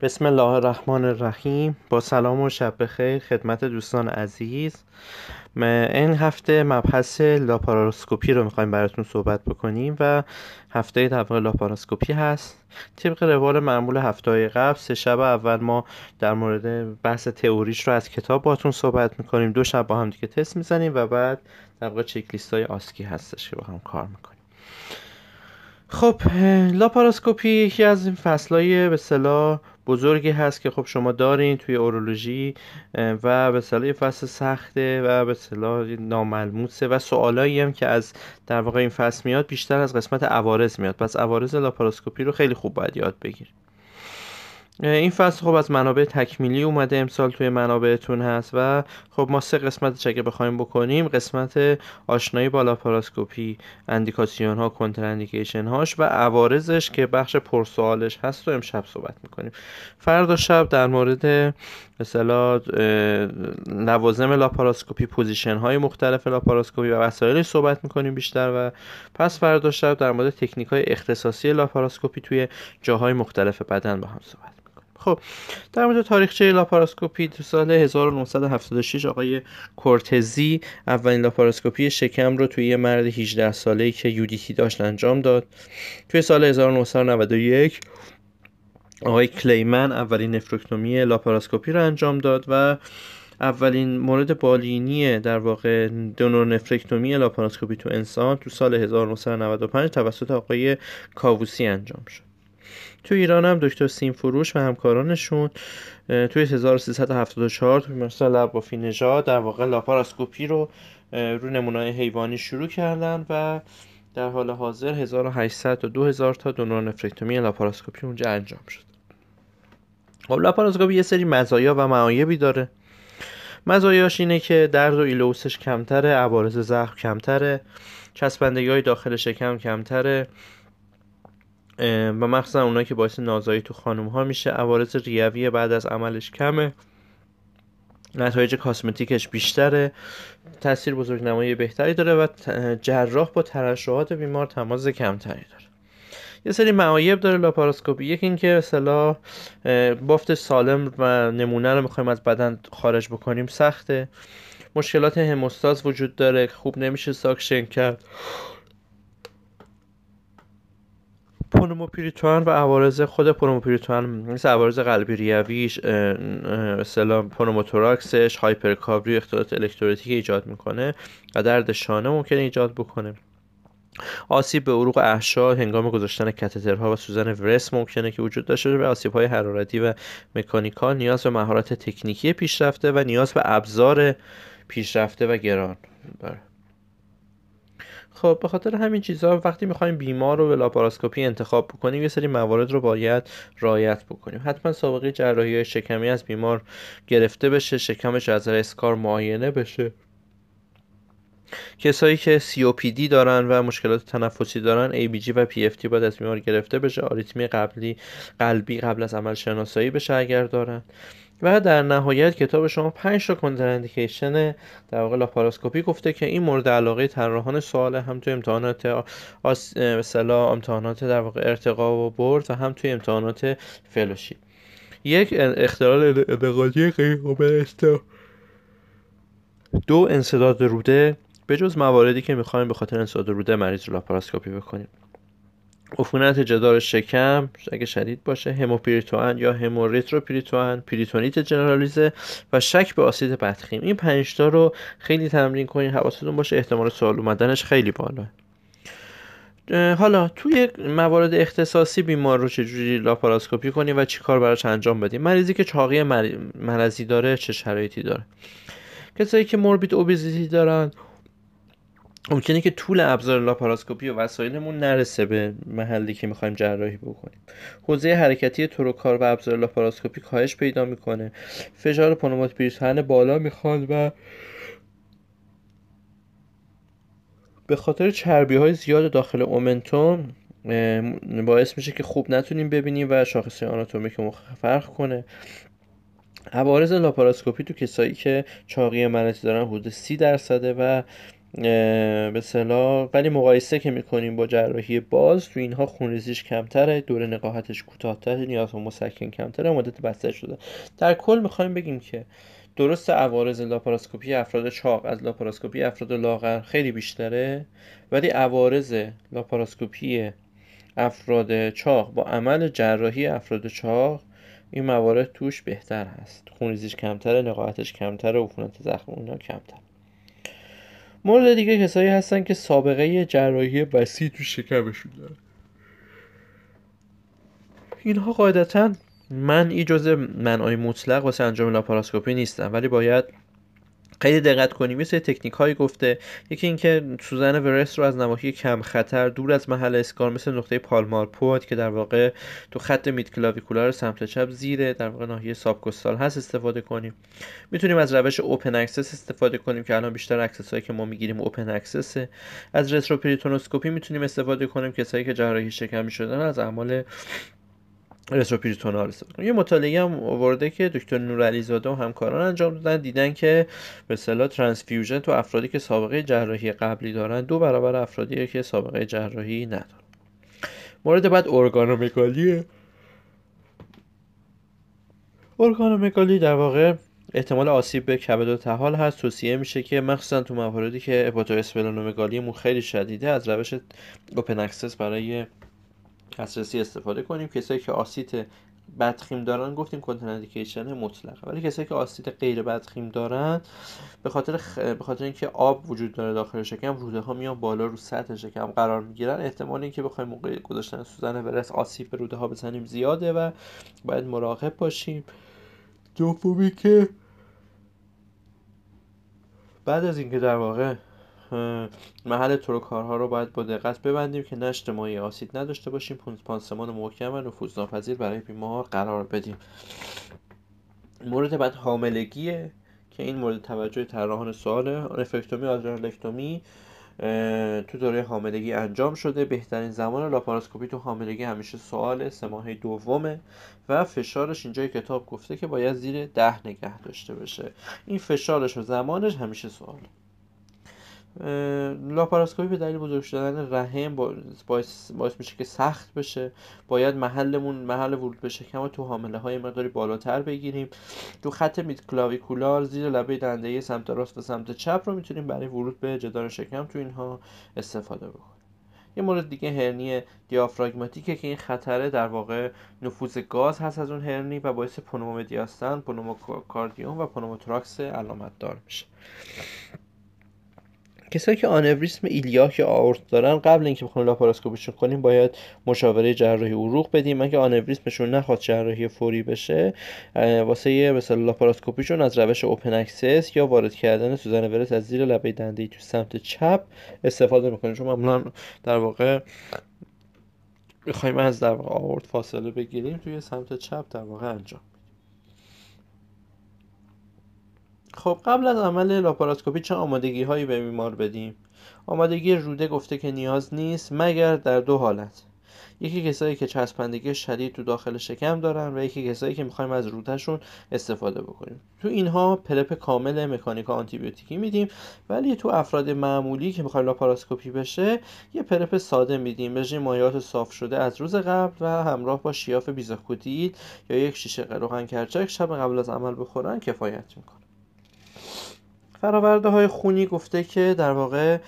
بسم الله الرحمن الرحیم. با سلام و شب بخیر خدمت دوستان عزیز. این هفته مبحث لاپاراسکوپی رو می‌خوایم براتون صحبت بکنیم و هفته در لاپاراسکوپی هست. طبق روال معمول هفته قبل سه شب اول ما در مورد بحث تئوریش رو از کتاب باتون صحبت می‌کنیم. دو شب با هم دیگه تست می‌زنیم و بعد در چک لیست های OSCE ی هستش که با هم کار می‌کنیم. خب لاپاراسکوپی یکی از این فصلهای به صلاح بزرگی هست که خب شما دارین توی اورولوژی و به صلاح فصل سخته و به صلاح ناملموسه و سوالایی هم که از در واقع این فصل میاد بیشتر از قسمت عوارض میاد. پس عوارض لاپاراسکوپی رو خیلی خوب باید یاد بگیرید این فصل خب از منابع تکمیلی اومده امسال توی منابعتون هست و خب ما سه قسمت اگه بخوایم بکنیم. قسمت آشنایی با لاپاراسکوپی اندیکاسیون ها contraindication هاش و عوارضش که بخش پرسوالش هست و امشب صحبت می‌کنیم. فردا شب در مورد مثلا لوازم لاپاراسکوپی پوزیشن های مختلف لاپاراسکوپی و وسایلی صحبت می‌کنیم بیشتر و پس فردا شب در مورد تکنیک های اختصاصی لاپاراسکوپی توی جاهای مختلف بدن با هم صحبت خب در مورد تاریخچه لاپاراسکوپی تو سال 1976 آقای کورتزی اولین لاپاراسکوپی شکم رو توی یه مرد 18 ساله که UDT داشت انجام داد. توی سال 1991 آقای کلیمن اولین نفرکتومی لاپاراسکوپی رو انجام داد و اولین مورد بالینی در واقع donor نفرکتومی لاپاراسکوپی تو انسان تو سال 1995 توسط آقای کاووسی انجام شد. تو ایران هم دکتر سیم فروش و همکارانشون توی 1374 توی بیمارستان لبافی نژاد در واقع لاپاراسکوپی رو رو نمونه حیوانی شروع کردن و در حال حاضر 1800 تا 2000 تا donor نفرکتومی لاپاراسکوپی اونجا انجام شد. خب لاپاراسکوپی یه سری مزایا و معایبی داره. مزایاش اینه که درد و ایلوسش کمتره عوارض زخم کمتره چسبندگی های داخل شکم کمتره. و مخصوصا اونایی که باعث نازایی تو خانم ها میشه. عوارض ریوی بعد از عملش کمه. نتایج cosmetic ش بیشتره. تاثیر بزرگ نمایی بهتری داره و جراح با ترشحات بیمار تماس کمتری داره. یه سری معایب داره لاپاراسکوپی. یکی اینکه اصطلاحا بافت سالم و نمونه رو می‌خوایم از بدن خارج بکنیم سخته. مشکلات هموستاز وجود داره. خوب نمیشه ساکشن کرد. پنوموپریتوان و عوارض خود پنوموپریتوان مثل عوارض قلبی ریویش مثلا پنوموتوراکسش hypercarbia اختلالات الکترولیتیک ایجاد می‌کنه و درد شانه ممکنه ایجاد بکنه. آسیب به عروق احشا هنگام گذاشتن کاتترها و سوزن Veress ممکنه که وجود داشته باشه و آسیب های حرارتی و mechanical نیاز به مهارت تکنیکی پیشرفته و نیاز به ابزار پیشرفته و گران. داره خب به خاطر همین چیزها وقتی می‌خوایم بیمار رو به لاپاراسکوپی انتخاب بکنیم یه سری موارد رو باید رعایت بکنیم. حتما سابقه جراحی شکمی از بیمار گرفته بشه شکمش از اسکار معاینه بشه. کسایی که COPD دارن و مشکلات تنفسی دارن ABG و PFT باید از بیمار گرفته بشه آریتمی قبلی قلبی قبل از عمل شناسایی بشه اگر دارن. و در نهایت کتاب شما 5 تا کندراندیکیشن در واقع لاپاراسکوپی گفته که این مورد علاقه طراحان سوال هم تو امتحانات آس... امتحانات در واقع ارتقا و بورد و هم توی امتحانات fellowship. یک اختلال انعقادی غیر دو انسداد روده به جز مواردی که می‌خوایم به خاطر انسداد روده مریض رو لاپاراسکوپی بکنیم. عفونت جدار شکم اگه شدید باشه هموپریتوان یا هموریتروپریتوان پریتونیت جنرالیزه و شک به آسید بدخیم. این پنج تا رو خیلی تمرین کنین حواستون باشه احتمال سوال اومدنش خیلی بالا حالا توی موارد اختصاصی بیمار رو چجوری لاپاراسکوپی کنیم و چی کار براش انجام بدیم مریضی که چاقی مرضی داره چه شرایطی داره؟ کسایی که موربید اوبیزیتی دارن ممکنه که طول ابزار لاپاراسکوپی و وسایلمون نرسه به محلی که می‌خوایم جراحی بکنیم. حوزه حرکتی تروکار و ابزار لاپاراسکوپی کاهش پیدا می‌کنه. فشار پنوموپریتوان بالا می‌خواد و به خاطر چربی های زیاد داخل اومنتوم باعث میشه که خوب نتونیم ببینیم و شاخصه آناتومیک فرق کنه. عوارض لاپاراسکوپی تو کسایی که چاقی مرضی دارن حدود سی درصده و به صلاح. ولی مقایسه که می‌کنیم با جراحی باز تو اینها خونریزیش کمتره دوره نقاهتش کوتاهتره نیاز به مسکن کمتره مدت بسته شده. در کل می‌خوایم بگیم که درست عوارض لاپاراسکوپی افراد چاق از لاپاراسکوپی افراد لاغر خیلی بیشتره ولی عوارض لاپاراسکوپی افراد چاق با عمل جراحی افراد چاق این موارد توش بهتر هست. خونریزیش کمتره نقاهتش کمتره عفونت زخم اونها کمتر. مورد دیگه کسایی هستن که سابقه جراحی وسیع تو شکمشون دارن اینها قاعدتا منعی جزء منعای مطلق واسه انجام لاپاراسکوپی نیستم ولی باید خیلی دقت کنیم یه سری تکنیک هایی گفته. یکی اینکه سوزن ورست رو از نواحی کم خطر دور از محل اسکار مثل نقطه Palmer بود که در واقع تو خط midclavicular سمت چپ زیره در واقع ناحیه subcostal هست استفاده کنیم. می‌تونیم از روش open access استفاده کنیم که الان بیشتر access هایی که ما می‌گیریم open access ه از retroperitoneoscopy می‌تونیم استفاده کنیم. کسایی که جراحی شکمی شدن از اعمال رتروپریتونال استفاده یه مطالعه هم آورده که دکتر نورعلی زاده و همکاران انجام دادن دیدن که به اصطلاح ترانسفیوژن تو افرادی که سابقه جراحی قبلی دارن دو برابر افرادی که سابقه جراحی ندارن. مورد بعد ارگانومگالیه ارگانومگالی در واقع احتمال آسیب به کبد و طحال هست. توصیه میشه که مخصوصا تو مواردی که اپاتواسپلونومگالی مون خیلی شدیده از روش open access برای دسترسی استفاده کنیم. کسایی که آسیت بدخیم دارن گفتیم contraindication مطلقه. ولی کسایی که آسیت غیر بدخیم دارن به خاطر خ... به خاطر اینکه آب وجود داره داخل شکم روده ها میان بالا رو سطح شکم قرار می‌گیرن. احتمال اینکه بخوایم موقع گذاشتن سوزن Veress آسیب به روده ها بزنیم زیاده و باید مراقب باشیم. دومی که بعد از اینکه در واقع محل کارها رو باید با دقت ببندیم که نشت مایع آسید نداشته باشیم. پانسمان محکم و نفوذناپذیر برای بیمار قرار بدیم. مورد بعد حاملگیه که این مورد توجه طراحان سواله رفکتومی آدرالکتومی تو دوره حاملگی انجام شده. بهترین زمان لاپاراسکوپی تو حاملگی همیشه سوال سه ماهه دومه و فشارش اینجای کتاب گفته که باید زیر ده نگه داشته بشه این فشارش و زمانش همیشه سوال. لاپاراسکوپی به دلیل بزرگ شدن رحم باعث, باعث میشه که سخت بشه. باید محلمون محل ورود به شکم تو حامله های مقداری بالاتر بگیریم. تو خط midclavicular زیر لبه دنده سمت راست و سمت چپ رو می‌تونیم برای ورود به جدار شکم تو اینها استفاده بکنیم. یه مورد دیگه هرنی diaphragmatic ه که این خطره در واقع نفوذ گاز هست از اون هرنی و باعث pneumomediastinum pneumocardium و پنوموتراکس علامت دار میشه. کسایی که آنوریسم ایلیاک یا آورت دارن قبل اینکه بخوایم لاپاراسکوپیشون کنیم باید مشاوره جراحی عروق بدیم. اگه آنوریسمشون نخواد جراحی فوری بشه واسه مثلا لاپاراسکوپیشون از روش open access یا وارد کردن سوزن Veress از زیر لبه دنده تو سمت چپ استفاده می‌کنیم. چون معمولا در واقع می‌خوایم از در واقع آورت فاصله بگیریم توی سمت چپ در واقع انجام. خب قبل از عمل لاپاراسکوپی چه آمادگی هایی به بیمار بدیم؟ آمادگی روده گفته که نیاز نیست مگر در دو حالت. یکی کسایی که چسبندگی شدید تو داخل شکم دارن و یکی کسایی که می‌خوایم از رودهشون استفاده بکنیم. تو اینها prep کامل mechanical آنتی‌بیوتیکی میدیم ولی تو افراد معمولی که می‌خوایم لاپاراسکوپی بشه یه prep ساده میدیم. رژیم مایعات صاف شده از روز قبل و همراه با شیاف بیزاکودیل یا یک شیشه روغن کرچک شب قبل از عمل بخورن کفایت می‌کنه فراورده های خونی گفته که در واقع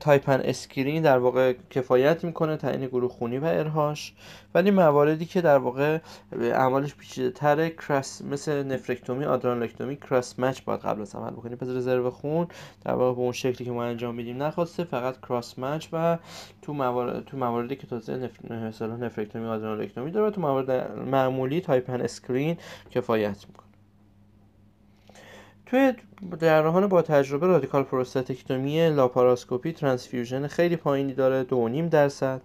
type and screen در واقع کفایت می‌کنه تعیین گروه خونی و RH اش. ولی مواردی که در واقع اعمالش پیچیده تره cross مثل نفرکتومی آدرنالکتومی cross match باید قبل از عمل بکنیم پس رزرو خون در واقع به اون شکلی که ما انجام میدیم نخواسته فقط cross match و تو موارد تو مواردی که تازه نف... نفرکتومی آدرنالکتومی داره تو موارد معمولی type and screen کفایت می‌کنه. توی جراحان با تجربه radical prostatectomy لاپاراسکوپی transfusion خیلی پایینی داره دو نیم درصد.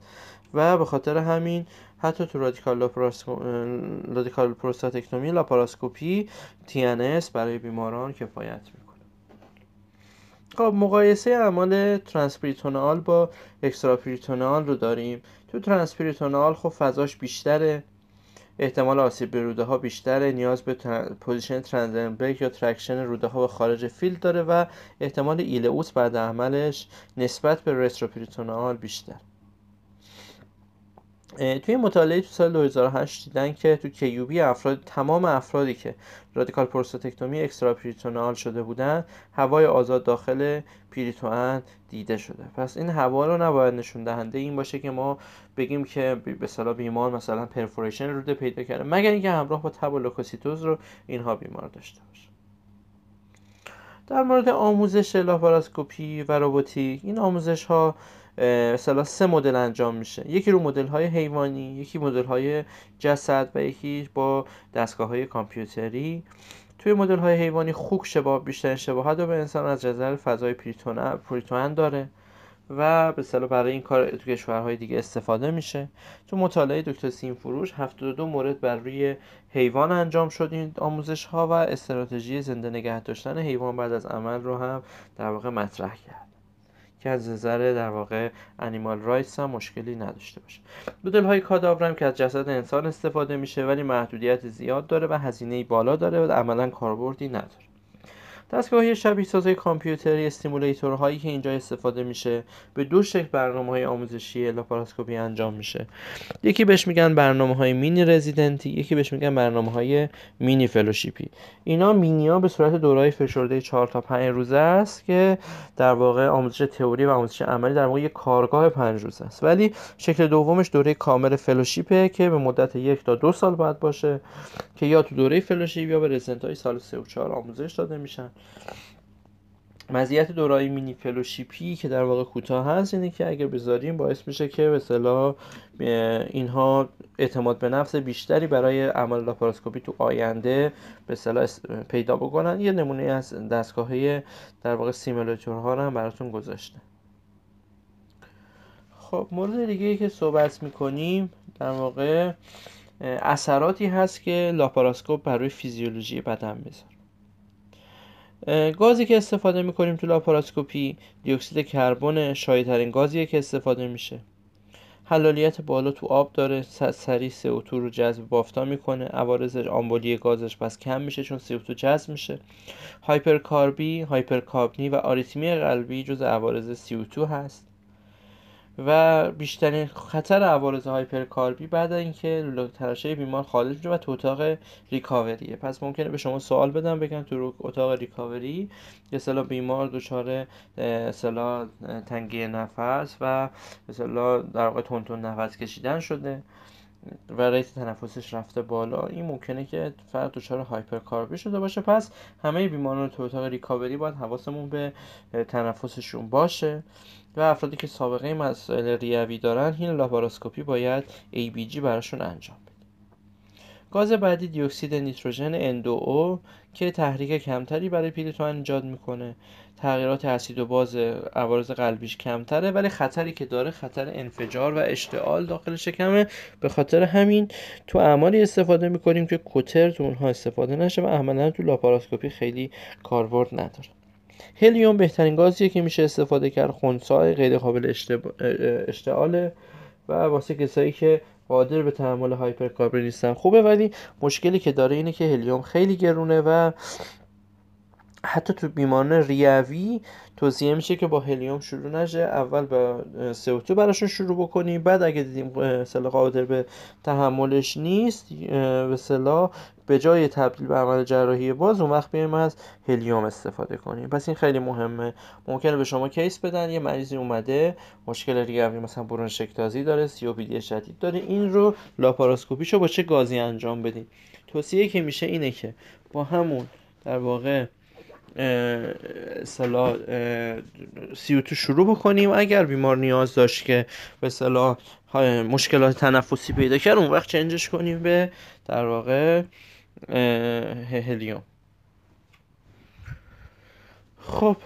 و به خاطر همین حتی تو radical, لاپاراسکو... radical prostatectomy لاپاراسکوپی T&S برای بیماران کفایت می‌کنه. خب مقایسه اعمال transperitoneal با extraperitoneal رو داریم. تو transperitoneal خب فضاش بیشتره. احتمال آسیب به روده ها بیشتره نیاز به position Trendelenburg یا traction روده ها به خارج field داره و احتمال ایلئوس بعد عملش نسبت به retroperitoneal بیشتر. توی مطالعه تو سال 2008 دیدن که تو KUB افراد تمام افرادی که radical prostatectomy extraperitoneal شده بودن هوای آزاد داخل پریتوان دیده شده. پس این هوا رو نباید نشون دهنده این باشه که ما بگیم که به صلاح بیمار مثلا پرفوریشن روده پیدا کرده مگر اینکه همراه با تب و رو اینها بیمار داشته باشه. در مورد آموزش لاپاراسکوپی و روبوتیک این آموزش ها مثلا سه مدل انجام میشه. یکی رو مدل های حیوانی یکی مدل های جسد و یکی با دستگاه های کامپیوتری. توی مدل های حیوانی خوک شباه بیشتر شباهت رو به انسان از نظر فضای پریتوان داره و به صلاح برای این کار تو کشورهای دیگه استفاده میشه. تو مطالعه دکتر سیم فروش 72 مورد بر روی حیوان انجام شد این آموزش ها و استراتژی زنده نگه داشتن حیوان بعد از عمل رو هم در واقع مطرح کرد. که از نظر در واقع انیمال رایتس هم مشکلی نداشته باشه. مدل های کاداور هم که از جسد انسان استفاده میشه ولی محدودیت زیاد داره و هزینه بالا داره و عملا کاربردی نداره. دستگاه شبیه سازهای کامپیوتری simulator هایی که اینجا استفاده میشه به دو شکل برنامه های آموزشی لاپاراسکوپی انجام میشه. یکی بهش میگن برنامه های مینی رزیدنتی یکی بهش میگن برنامه های مینی فلوشیپی. اینا مینی ها به صورت دورای فشرده 4 تا 5 روزه است که در واقع آموزش تئوری و آموزش عملی در واقع یک کارگاه 5 روزه است. ولی شکل دومش دوره کامل فلوشیپه که به مدت یک تا دو سال باید باشه که یا تو دوره فلوشیپ یا به رزیدنت های سال 3 و 4 آموزش داده میشن. مزیت دورای مینی فلوشیپی که در واقع کوتاه هست اینه که اگر بذاریم باعث میشه که به اصطلاح اینها اعتماد به نفس بیشتری برای عمل لاپاراسکوپی تو آینده به اصطلاح پیدا بکنن. یه نمونه از دستگاه در واقع simulator ها رو هم براتون گذاشته خب مورد دیگه که صحبت می‌کنیم در واقع اثراتی هست که لاپاراسکوپ برای فیزیولوژی بدن می‌ذاره. گازی که استفاده می‌کنیم تو لاپاراسکوپی دیوکسید کربن شایع‌ترین گازیه که استفاده میشه. حلالیت بالا تو آب داره سریع CO2 رو جذب بافتا می‌کنه. عوارض آمبولی گازش پس کم میشه چون CO2 جذب میشه. hypercarbia hypercapnia و آریتمی قلبی جز عوارض CO2 هست. و بیشترین خطر عوارض هایپرکاربی بعد اینکه تراشه بیمار خارج میشه و تو اتاق ریکاوریه. پس ممکنه به شما سوال بدم بگم تو اتاق ریکاوری مثلا بیمار دچار مثلا تنگی نفس و مثلا در واقع تون نفس کشیدن شده و rate تنفسش رفته بالا. این ممکنه که فرد دچار هایپرکاربی شده باشه. پس همه بیماران تو اتاق ریکاوری باید حواسمون به تنفسشون باشه. و افرادی که سابقه مسائل ریوی دارن این لاپاراسکوپی باید ABG براشون انجام بده. گاز بعدی دیوکسید نیتروژن NO که تحریک کمتری برای پریتوان ایجاد می‌کنه. تغییرات اسید و باز عوارض قلبیش کمتره ولی خطری که داره خطر انفجار و اشتعال داخل شکمه. به خاطر همین تو اعمالی استفاده می‌کنیم که کوتر تو اونها استفاده نشه و عملا تو لاپاراسکوپی خیلی کاربرد نداره. هلیوم بهترین گازیه که میشه استفاده کرد. خونسای غیر قابل اشتعاله و واسه کسایی که قادر به تحمل هایپرکاربی نیستن. خوبه ولی مشکلی که داره اینه که هلیوم خیلی گرونه و حتی تو بیماران ریوی توصیه میشه که با هلیوم شروع نشه. اول با CO2 براشون شروع بکنیم. بعد اگه دیدیم مثلا قادر به تحملش نیست به صلاح به جای تبدیل به عمل جراحی باز اون وقت بیایم از هلیوم استفاده کنیم. پس این خیلی مهمه. ممکنه به شما کیس بدن. یه مریضی اومده مشکل ریوی مثلا برون شکتازی داره سی شدید داره. این رو لاپاراسکوپیشو با چه گازی انجام بدیم؟ توصیه که میشه اینه که با همون در واقع صلاح سی تو شروع بکنیم. اگر بیمار نیاز داشت که به صلاح مشکلات تنفسی پیدا کرد اون وقت چنجش کنیم به در واقع هلیوم. خب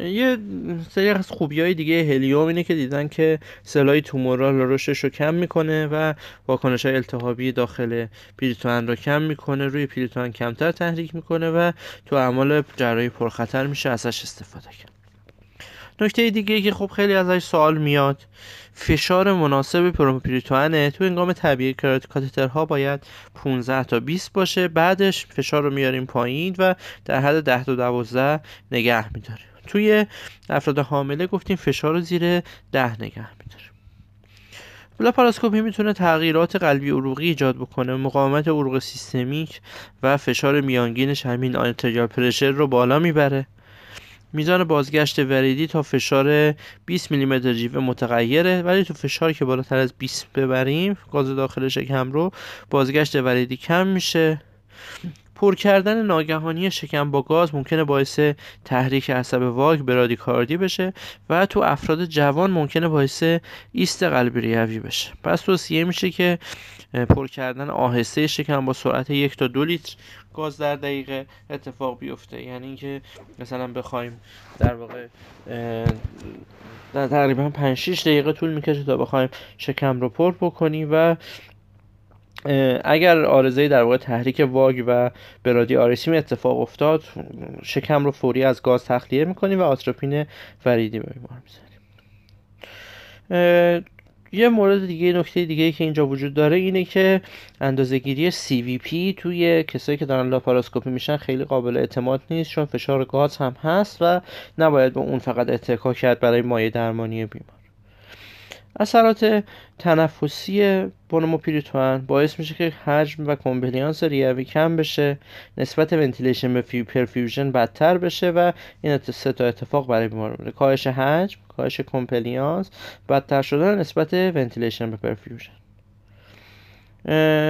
یه سری از خوبی های دیگه هلیوم اینه که دیدن که سلای تومورال رشدش رو کم می‌کنه و واکنش های التهابی داخل پیریتوان رو کم می‌کنه روی پیریتوان کمتر تحریک می‌کنه و تو اعمال جراحی پرخطر میشه ازش استفاده کرد. نکته دیگه که خب خیلی ازش سوال میاد فشار مناسب پروموپریتوانه تو انگام طبیعی کاتترها باید 15 تا 20 باشه بعدش فشار رو میاریم پایین و در حد 10 تا 12 نگه میداریم توی افراد حامله گفتیم فشار رو زیر 10 نگه میداریم لاپاراسکوپی می‌تونه تغییرات قلبی عروقی ایجاد بکنه مقاومت عروق سیستمیک و فشار میانگینش همین آنتریال پرشر رو بالا می‌بره. میزان بازگشت وریدی تا فشار 20 میلیمتر جیوه متغیره ولی تو فشار که بالاتر از 20 ببریم گاز داخل شکم رو بازگشت وریدی کم میشه. پر کردن ناگهانی شکم با گاز ممکنه باعث تحریک عصب واگ برادیکاردی بشه و تو افراد جوان ممکنه باعث ایست قلبی ریوی بشه. پس توصیه میشه که پر کردن آهسته شکم با سرعت یک تا دو لیتر گاز در دقیقه اتفاق بیفته. یعنی اینکه مثلا بخوایم در واقع در تقریبا 5 6 دقیقه طول می‌کشه تا بخوایم شکم رو پر بکنیم و اگر آرزه در واقع تحریک واگ و برادی آرسیم اتفاق افتاد شکم رو فوری از گاز تخلیه می‌کنیم و آتروپین وریدی به بیمار می‌زنیم یه مورد دیگه نکته دیگه که اینجا وجود داره اینه که اندازهگیری CVP توی کسایی که دارن لاپاراسکوپی میشن خیلی قابل اعتماد نیست چون فشار گاز هم هست و نباید به اون فقط اتکا کرد برای مایع درمانی بیمار. اثرات تنفسی پنوموپریتوان باعث میشه که حجم و compliance ریوی کم بشه نسبت ventilation به perfusion بدتر بشه و این سه تا اتفاق برای بیمار میره کاهش حجم کاهش compliance بدتر شدن نسبت ventilation به perfusion.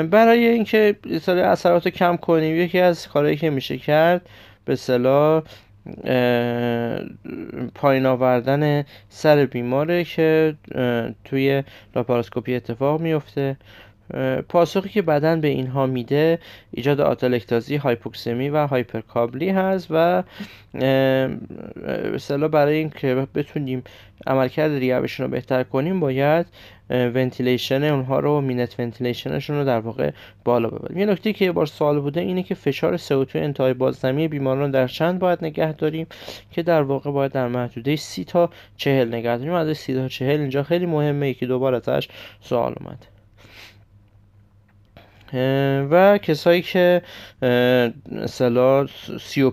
برای اینکه اثرات رو کم کنیم یکی از کارهایی که میشه کرد به اصطلاح پایین آوردن سر بیماره که توی لاپاراسکوپی اتفاق میفته پاسخی که بدن به اینها میده ایجاد آتلکتازی هایپوکسمی و هایپرکاربی هست و مثلا برای اینکه بتونیم عملکرد ریه‌هاشون رو بهتر کنیم باید ventilation اونها رو minute ventilation شون رو در واقع بالا ببریم. یه نکته که یه بار سوال بوده اینه که فشار CO2 انتهای بازدمی بیماران در چند باید نگه داریم که در واقع باید در محدوده 30 تا 40 نگه داریم. از 30 تا 40 اینجا خیلی مهمه که دوباره ازش سوال اومده. و کسایی که مثلا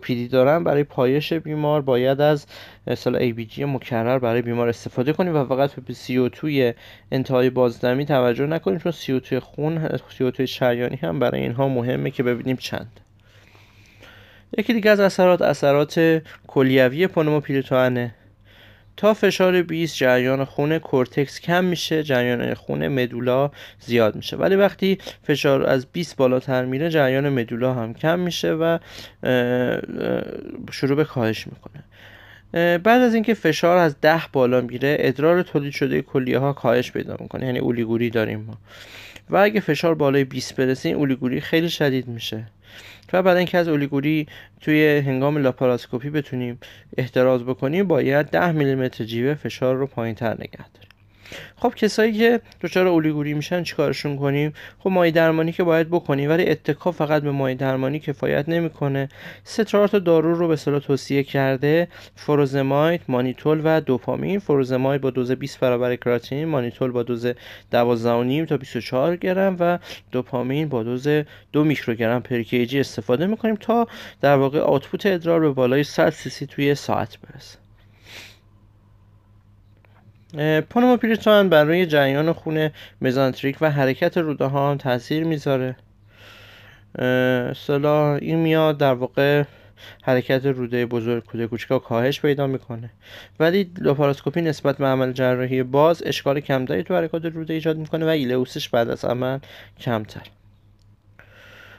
دی دارن برای پایش بیمار باید از مثلا جی مکرر برای بیمار استفاده کنیم و فقط به CO2 انتهای بازدمی توجه نکنیم چون CO2 خون CO2 شریانی هم برای اینها مهمه که ببینیم چند. یکی دیگه از اثرات اثرات کلیوی پنوموپیریتوانه تا فشار 20 جریان خون کورتکس کم میشه جریان خون مدولا زیاد میشه. ولی وقتی فشار از 20 بالاتر میره جریان مدولا هم کم میشه و شروع به کاهش می‌کنه. بعد از اینکه فشار از 10 بالا میره ادرار تولید شده کلیه ها کاهش پیدا می‌کنه. یعنی اولیگوری داریم ما. و اگه فشار بالای 20 برسه این اولیگوری خیلی شدید میشه. و بعد اینکه از اولیگوری توی هنگام لاپاراسکوپی بتونیم احتراز بکنیم باید 10 میلیمتر جیوه فشار رو پایین تر نگه داریم. خب کسایی که دچار اولیگوری میشن چیکارشون کنیم؟ خب مایع درمانی که باید بکنیم ولی اتکا فقط به مایع درمانی کفایت نمی‌کنه. سه چهار تا دارو رو به اصطلاح توصیه کرده. فروزماید مانیتول و دوپامین. فروزماید با دوز 20 برابر کراتین مانیتول با دوز 12.5 تا 24 گرم و دوپامین با دوز 2 میکروگرم پر استفاده می‌کنیم تا در واقع آوتپوت ادرار به بالای 100 سی توی ساعت برسه. پنوموپریتوان بر روی جریان خون مزانتریک و حرکت روده ها هم تاثیر می‌ذاره اصطلاح این میاد در واقع حرکت روده بزرگ روده کوچک کاهش پیدا می‌کنه. ولی لاپاراسکوپی نسبت به عمل جراحی باز اشکال کمتری تو حرکات روده ایجاد می‌کنه و ایلئوسش بعد از عمل کمتر.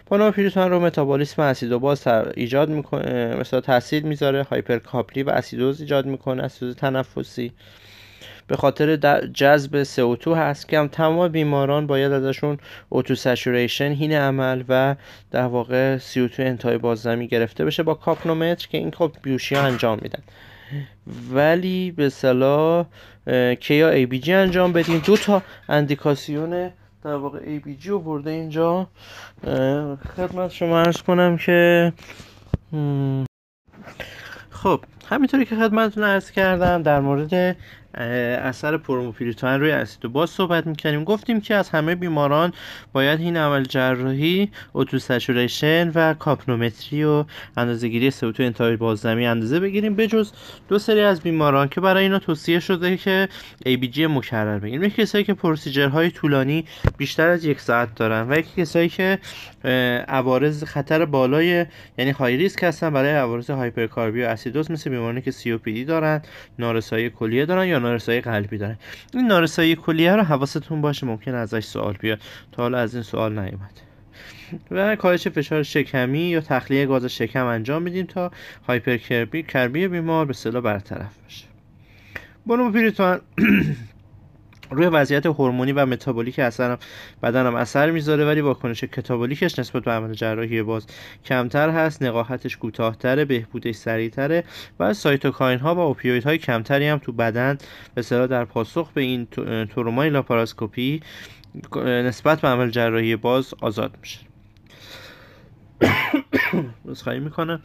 پنوموپریتوان رو متابولیسم اسید و باز ایجاد می‌کنه مثلا تاثیر می‌ذاره هایپرکاربی و اسیدوز ایجاد می‌کنه اسیدوز تنفسی. به خاطر جذب CO2 هست که هم تمام بیماران باید ازشون اوتو سچوریشن هین عمل و در واقع CO2 انتهای بازدمی گرفته بشه با کاپنومتر که این خب بیوشی ها انجام میدن. ولی به صلاح کیا ای بی جی انجام بدین دو تا اندیکاسیون در واقع ای بی جی رو برده اینجا. خدمت شما ارز کنم که خب همینطوری که خدمتتون عرض کردم در مورد اثر پروموپیریتوان روی اسید باز صحبت می‌کنیم. گفتیم که از همه بیماران باید این عمل جراحی اوتوسچوریشن و کاپنومتری و اندازه‌گیری CO2 انتهای بازدمی اندازه بگیریم. بجز دو سری از بیماران که برای اینا توصیه شده که ABG مکرر بگیریم. یک کسایی که پروسیجرهای طولانی بیشتر از یک ساعت دارن و یک کسایی که عوارض خطر بالای یعنی های ریسک هستن برای عوارض هایپرکاربی و اسیدوز مثل بیمارانی که COPD دارن نارسایی کلیه دارن یا نارسایی قلبی دارن این نارسایی کلیه رو حواستون باشه ممکن ازش سوال بیاد. تا حالا از این سوال نیومد. و کاهش فشار شکمی یا تخلیه گاز شکم انجام میدیم تا هایپرکربی کربی بیمار به صلاح برطرف بشه. بونوپیریتوان روی وضعیت هورمونی و متابولیک اثر بدنم اثر می‌ذاره ولی واکنش کتابولیکش نسبت به عمل جراحی باز کمتر هست. نقاهتش کوتاهتره بهبودش سریعتره و cytokine ها و opioid های کمتری هم تو بدن به اصطلاح در پاسخ به این ترومای لاپاراسکوپی نسبت به عمل جراحی باز آزاد میشه. خواهی می‌کنه.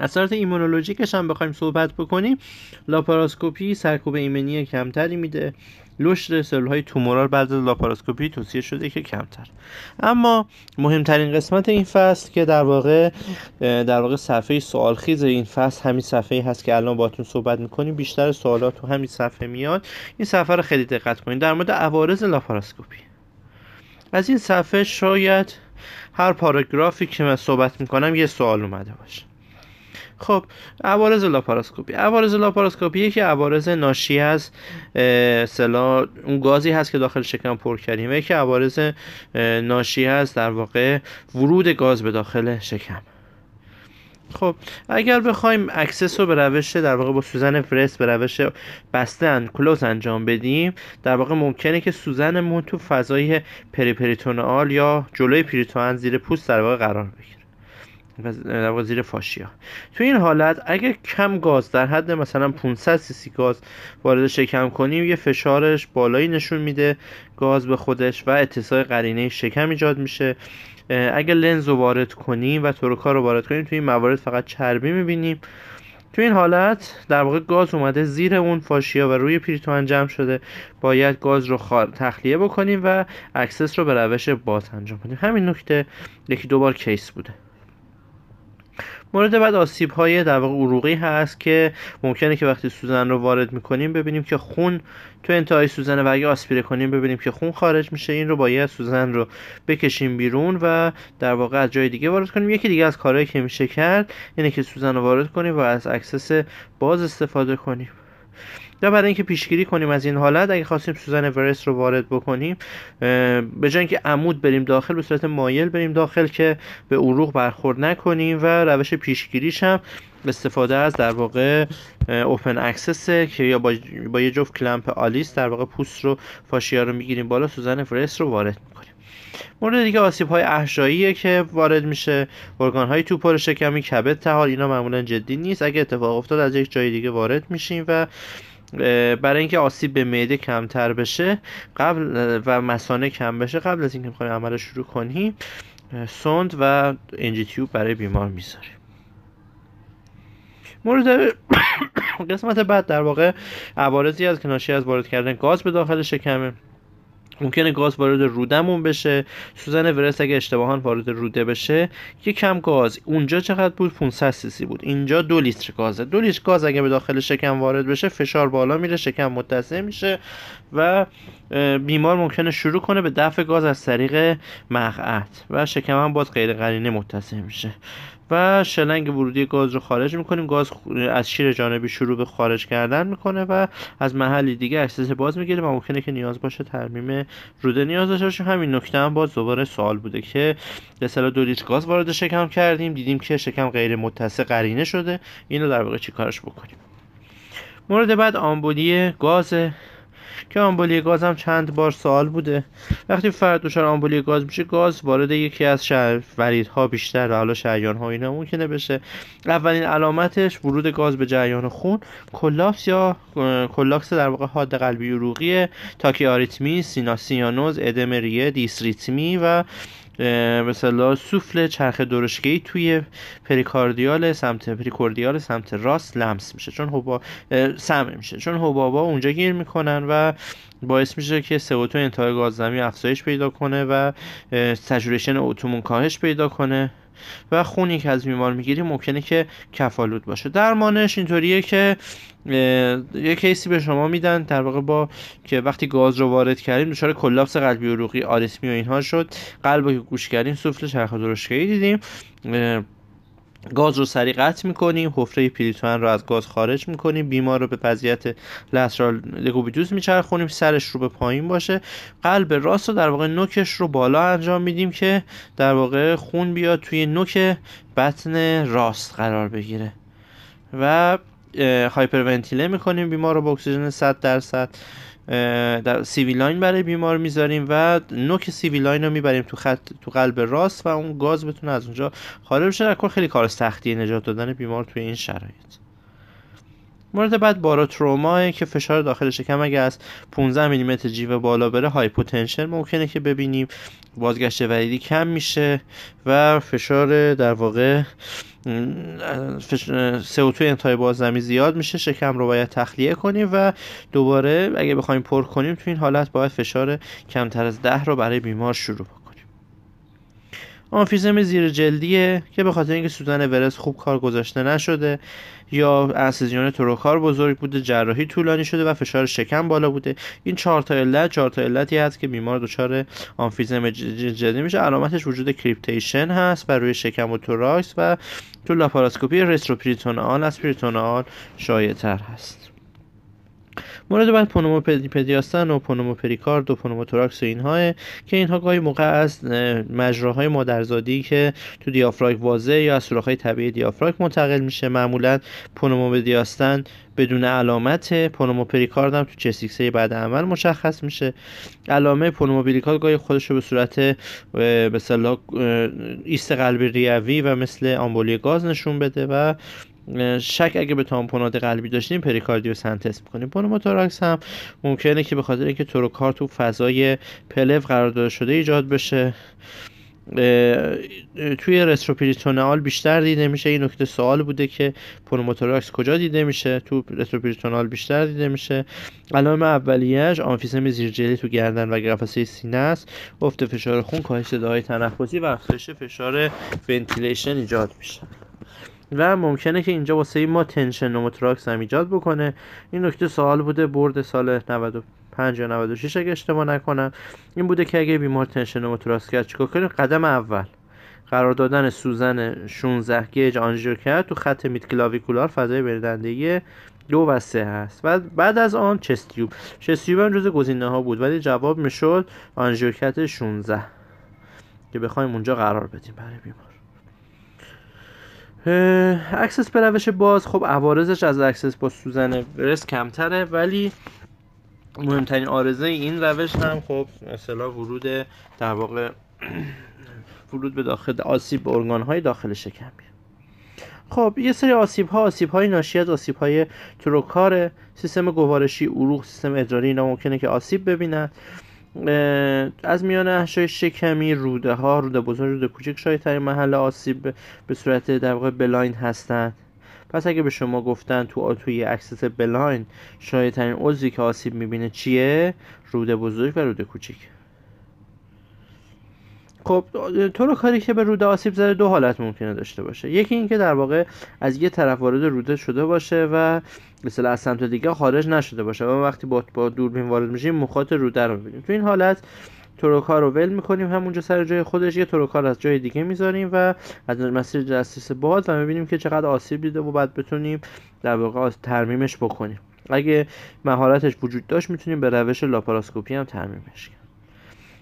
اثرات ایمونولوژیکش هم بخوایم صحبت بکنیم لاپاراسکوپی سرکوب ایمنی کمتری میده. کاشت سلول های تومورال بعد از لاپاراسکوپی توصیه شده که کمتر. اما مهمترین قسمت این فصل که در واقع در واقع صفحه سوالخیز این فصل همین صفحه هست که الان باتون صحبت می‌کنیم. بیشتر سوالات تو همین صفحه میاد. این صفحه رو خیلی دقت کنید. در مورد عوارض لاپاراسکوپی. از این صفحه شاید هر پاراگرافی که من صحبت می‌کنم یه سوال اومده باشه. خب عوارض لاپاراسکوپی. عوارض لاپاراسکوپی یکی عوارض ناشی از سلا اون گازی هست که داخل شکم پر کردیم. یکی عوارض ناشی هست در واقع ورود گاز به داخل شکم. خب اگر بخوایم access رو به روش در واقع با سوزن ورست به روش بسته close انجام بدیم در واقع ممکنه که سوزنمون تو فضای preperitoneal یا جلوی پریتوان زیر پوست در واقع قرار بگیره. واقع زیر fascia تو این حالت اگر کم گاز در حد مثلا 500 سی گاز وارد شکم کنیم یه فشارش بالایی نشون میده گاز به خودش و اتساع قرینه شکم ایجاد میشه. اگر لنز رو وارد کنیم و تروکار رو وارد کنیم تو این موارد فقط چربی می‌بینیم. تو این حالت در واقع گاز اومده زیر اون fascia و روی پریتوان جمع شده. باید گاز رو تخلیه بکنیم و access رو به روش باز انجام کنیم همین نکته یکی دوبار case بوده. مورد بعد آسیب های در واقع عروقی هست که ممکنه که وقتی سوزن رو وارد می‌کنیم ببینیم که خون تو انتهای سوزن و اگه آسپیره کنیم ببینیم که خون خارج میشه. این رو باید سوزن رو بکشیم بیرون و در واقع از جای دیگه وارد کنیم. یکی دیگه از کارهایی که میشه کرد اینه که سوزن رو وارد کنیم و از access باز استفاده کنیم. یا برای اینکه پیشگیری کنیم از این حالت اگه خواستیم سوزن ورست رو وارد بکنیم به جای اینکه عمود بریم داخل به صورت مایل بریم داخل که به عروق برخورد نکنیم و روش پیشگیریش هم استفاده از در واقع اوپن اکسسه که یا با, با یه جفت کلمپ آلیس در واقع پوست رو فاشیا رو می‌گیریم بالا سوزن فرست رو وارد می‌کنیم. مورد دیگه آسیب های احشاییه که وارد میشه. ارگان های توپر شکمی کبد تحال اینا معمولا جدی نیست. اگه اتفاق افتاد از یک جای دیگه وارد میشیم و برای اینکه آسیب به معده کمتر بشه قبل و مسانه کم بشه قبل از اینکه می‌خوایم عمل شروع کنیم سوند و انجی تیوب برای بیمار می‌ذاریم مورد قسمت بعد در واقع عوارضی از که ناشی از وارد کردن گاز به داخل شکمه. ممکنه گاز وارد رودمون بشه. سوزن ورست اگه اشتباها وارد روده بشه یه کم گاز. اونجا چقدر بود؟ 500 سی بود. اینجا دو لیتر گازه. دو لیتر گاز اگه به داخل شکم وارد بشه فشار بالا میره شکم متسع میشه و بیمار ممکنه شروع کنه به دفع گاز از طریق مقعد و شکم هم باز غیر قرینه متسع میشه. و شلنگ ورودی گاز رو خارج می‌کنیم. گاز از شیر جانبی شروع به خارج کردن می‌کنه و از محلی دیگه access باز می‌گیره و ممکنه که نیاز باشه ترمیم روده نیاز داشته باشه همین نکته هم باز دوباره سوال بوده که به دو لیتر گاز وارد شکم کردیم. دیدیم که شکم غیر متسع قرینه شده. اینو در واقع چیکارش بکنیم؟ مورد بعد آمبولی گاز که آمبولی گاز هم چند بار سوال بوده. وقتی فرد دچار آمبولی گاز میشه گاز وارد یکی از شهر وریدها بیشتر و حالا شریان ها اینا ممکنه بشه. اولین علامتش ورود گاز به جریان خون. collapse یا کلاپس در واقع حاد قلبی عروقی تاکی آریتمی سیانوز ادم ریه دیسریتمی و به سوفل چرخ درشکه‌ای توی precordial سمت precordial سمت راست لمس میشه. چون حباب سم میشه. چون حبابا اونجا گیر می‌کنن و باعث میشه که CO2 انتهای بازدمی افزایش پیدا کنه و saturation O2 مون کاهش پیدا کنه. و خونی که از بیمار می‌گیری ممکنه که کف‌آلود باشه. درمانش اینطوریه که یه case ی به شما میدن در واقع با که وقتی گاز رو وارد کردیم دچار کلاپس قلبی عروقی آریتمی و اینها شد. قلب رو گوش کردیم سوفل چرخ درشگاهی دیدیم. گاز رو سریع قطع می‌کنیم حفره پریتون رو از گاز خارج می‌کنیم بیمار رو به وضعیت لسرال لگوبیدوز میچرخونیم سرش رو به پایین باشه. قلب راست رو در واقع نوکش رو بالا انجام میدیم که در واقع خون بیاد توی نوک بطن راست قرار بگیره. و هایپرونتیله می‌کنیم بیمار رو با اکسیژن 100 درصد. در CV line برای بیمار می‌ذاریم و نوک CV line رو می‌بریم تو خط تو قلب راست و اون گاز بتونه از اونجا خارج بشه. در خیلی کار سختی نجات دادن بیمار توی این شرایط. مورد بعد باروتروما که فشار داخل شکم اگه از 15 میلیمتر جیوه بالا بره hypotension ممکنه که ببینیم. بازگشت وریدی کم میشه و فشار در واقع CO2 انتهای بازدمی زیاد میشه شکم رو باید تخلیه کنیم و دوباره اگه بخوایم پر کنیم تو این حالت باید فشار کمتر از ده رو برای بیمار شروع بکنیم. آمفیزم زیر جلدیه که به خاطر اینکه سوزن Veress خوب کار گذاشته نشده یا انسیزیون تروکار بزرگ بوده جراحی طولانی شده و فشار شکم بالا بوده. این چهار تا علت چهار تا علتی هست که بیمار دچار آمفیزم جلدی میشه. علامتش وجود crepitation هست بر روی شکم و توراکس و تو لاپاراسکوپی retroperitoneal retroperitoneal شایع هست. مورد بعد پنومومدیاستن و پنوموپریکارد و پنوموتوراکس و اینها که اینها گاهی موقع از مجراهای مادرزادی که تو دیافراگم واضح یا از سوراخ‌های طبیعی دیافراگم منتقل میشه. معمولا پنومومدیاستن بدون علامت پنوموپریکارد هم تو chest X-ray بعد عمل مشخص میشه. علائم پنوموپریکارد گاهی خودش رو به صورت به ایست قلبی ریوی و مثل آمبولی گاز نشون بده و شک اگه به تامپوناد قلبی داشتیم پریکاردیو سنتز می‌کنیم پنوموتوراکس هم ممکنه که به خاطر اینکه تروکار تو فضای پلور قرار داده شده ایجاد بشه. توی retroperitoneal بیشتر دیده میشه. این نکته سوال بوده که پنوموتوراکس کجا دیده میشه؟ تو retroperitoneal بیشتر دیده میشه. علائم اولیه‌اش آمفیزم زیرجلدی تو گردن و قفسه سینه است. افت فشار خون کاهش صداهای تنفسی و افزایش فشار ventilation ایجاد میشه. و ممکنه که اینجا واسه ما tension pneumothorax هم ایجاد بکنه. این نکته سوال بوده board سال 95 یا 96 اگه اشتباه نکنم. این بوده که اگه بیمار tension pneumothorax کرد چیکار کنیم؟ قدم اول. قرار دادن سوزن 16 gauge آنژیوکت تو خط midclavicular فضای بین دنده‌ای دو و سه هست. و بعد از آن chest tube chest tube هم جز گزینه ها بود ولی جواب می‌شد آنژیوکت 16 که بخوایم اونجا قرار بدیم برای بیمار. access به روش باز. خب عوارضش از access با سوزن Veress کمتره ولی مهمترین عارضه این روش هم خب مثلا ورود در واقع ورود به داخل آسیب به ارگان های داخل شکمی خب یه سری آسیب ها آسیب های ناشی از آسیب های تروکار سیستم گوارشی عروق سیستم ادراری اینا ممکنه که آسیب ببینن. از میان احشای شکمی روده ها روده بزرگ روده کوچک شایع ترین محل آسیب به صورت در واقع blind هستند پس اگه به شما گفتن تو توی access blind شایع ترین عضوی که آسیب می‌بینه چیه؟ روده بزرگ و روده کوچیک خب تروکاری که به روده آسیب زده دو حالت ممکنه داشته باشه. یکی اینکه در واقع از یه طرف وارد روده شده باشه و مثلا از سمت دیگه خارج نشده باشه. و وقتی با, با دوربین وارد میشیم مخاط روده رو می‌بینیم. تو این حالت تروکار رو ول می‌کنیم همونجا سر جای خودش یه تروکار از جای دیگه می‌ذاریم و از مسیر جستیس باد و می‌بینیم که چقدر آسیب دیده و بعد بتونیم در واقع ترمیمش بکنیم. اگه مهارتش وجود داشت می‌تونیم به روش لاپاراسکوپی هم ترمیمش کنیم.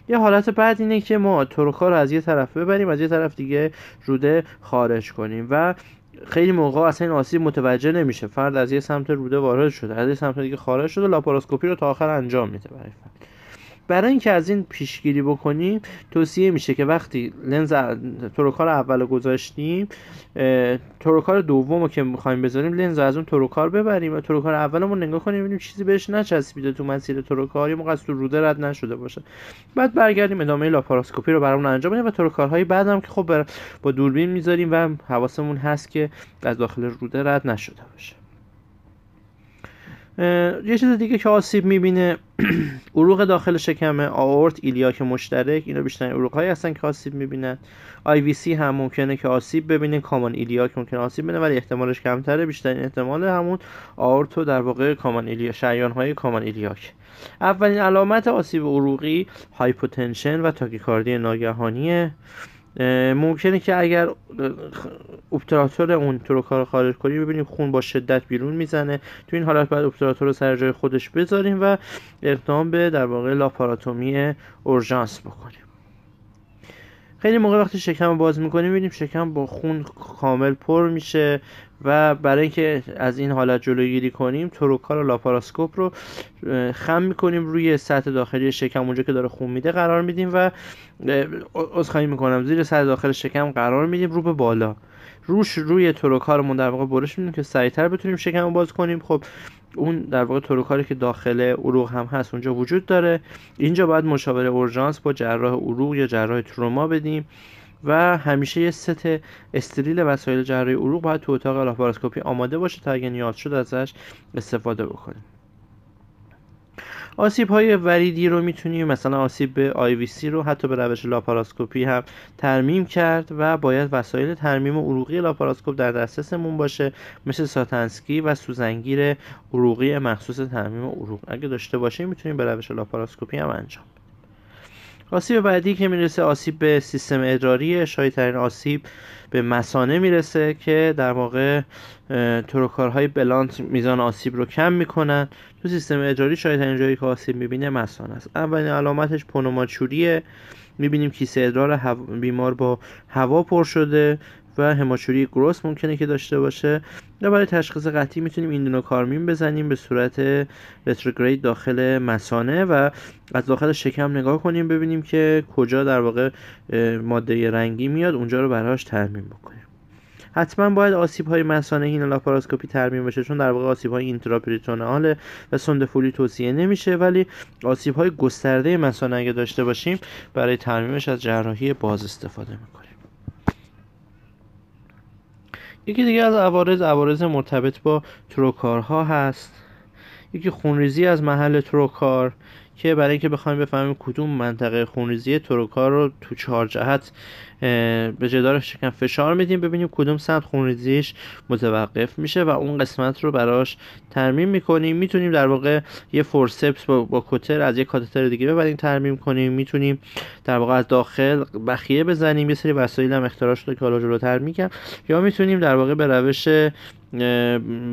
یه حالت بعد اینه که ما تروکار رو از یه طرف ببریم از یه طرف دیگه روده خارج کنیم و خیلی موقع اصلا این آسیب متوجه نمیشه. فرد از یه سمت روده وارد شده از یه سمت دیگه خارج شده لاپاراسکوپی رو تا آخر انجام میده برای فرد. برای اینکه از این پیشگیری بکنیم توصیه میشه که وقتی لنز تروکار اول گذاشتیم تروکار دوم که می‌خوایم بذاریم لنز از اون تروکار ببریم و تروکار اولمون نگاه کنیم ببینیم چیزی بهش نچسبیده تو مسیر تروکار یا موقع از روده رد نشده باشه. بعد برگردیم ادامه لاپاراسکوپی رو برامون انجام بدیم و تروکارهای بعدم که خب با دوربین می‌ذاریم و حواسمون هست که از داخل روده رد نشده باشه. یه چیز دیگه که آسیب می‌بینه عروق داخل شکم آورت ایلیاک مشترک اینا بیشتر عروق هایی هستن که آسیب می‌بینن. IVC هم ممکنه که آسیب ببینه common iliac ممکنه آسیب ببینه ولی احتمالش کمتره. بیشترین احتمال همون آورت در واقع common iliac شریان های common iliac. اولین علامت آسیب عروقی hypotension و تاکیکاردی ناگهانیه. ممکنه که اگر obturator اون تروکار رو خارج کنیم ببینیم خون با شدت بیرون می‌زنه. تو این حالت باید obturator رو سر جای خودش بذاریم و اقدام به در واقع لاپاراتومی اورژانس بکنیم. خیلی موقع وقتی شکم باز می‌کنیم ببینیم شکم با خون کامل پر میشه. و برای اینکه از این حالت جلوگیری کنیم تروکار و لاپاراسکوپ رو خم می‌کنیم روی سطح داخلی شکم. اونجا که داره خون میده قرار میدیم و خواهی می‌کنم زیر سطح داخل شکم قرار میدیم رو به بالا. روش روی تروکارمون در واقع برش میدیم که سریعتر بتونیم شکم رو باز کنیم. خب اون در واقع تروکاری که داخل عروق هم هست اونجا وجود داره. اینجا باید مشاوره اورژانس با جراح عروق یا جراح تروما بدیم. و همیشه یه ست استریل وسایل جراحی عروق باید تو اتاق لاپاراسکوپی آماده باشه تا اگه نیاز شد ازش استفاده بکنیم. آسیب های وریدی رو می‌تونیم مثلا آسیب به IVC رو حتی به روش لاپاراسکوپی هم ترمیم کرد و باید وسایل ترمیم عروقی لاپاراسکوپ در دسترسمون باشه مثل ساتنسکی و سوزنگیر عروقی مخصوص ترمیم عروق. اگه داشته باشیم می‌تونیم به روش لاپاراسکوپی هم انجام آسیب بعدی که می‌رسه آسیب به سیستم ادراری ترین آسیب به مسانه می‌رسه که در واقع تروکارهای بلانت میزان آسیب رو کم می‌کنن. تو سیستم ادراری ترین جایی که آسیب می‌بینه مسانه است. اولین علامتش پنوماچوریه. می‌بینیم کیسه ادرار بیمار با هوا پر شده. و هماچوری گروس ممکنه که داشته باشه. و برای تشخیص قطعی می‌تونیم ایندونوکارمین بزنیم به صورت رتروگرید داخل مسانه و از داخل شکم نگاه کنیم ببینیم که کجا در واقع ماده رنگی میاد. اونجا رو براش ترمیم بکنیم. حتما باید آسیب های مثانه حین لاپاراسکوپی ترمیم بشه چون در واقع آسیب های intraperitoneal و سوند فولی توصیه نمیشه. ولی آسیب های گسترده مثانه اگه داشته باشیم برای ترمیمش از جراحی باز استفاده می‌کنیم. یکی دیگه از عوارض عوارض مرتبط با تروکارها هست. یکی خونریزی از محل تروکار. که برای اینکه بخوایم بفهمیم کدوم منطقه خونریزی تروکار رو تو چهار جهت به جدار شکم فشار میدیم ببینیم کدوم سمت خونریزیش متوقف میشه و اون قسمت رو براش ترمیم می‌کنیم. می‌تونیم در واقع یه فورسپس با, با کتر از یه کاتتر دیگه ببریم ترمیم کنیم. می‌تونیم در واقع از داخل بخیه بزنیم. یه سری وسایل هم اختراع شده که حالا جلوتر میگم. یا می‌تونیم در واقع به روش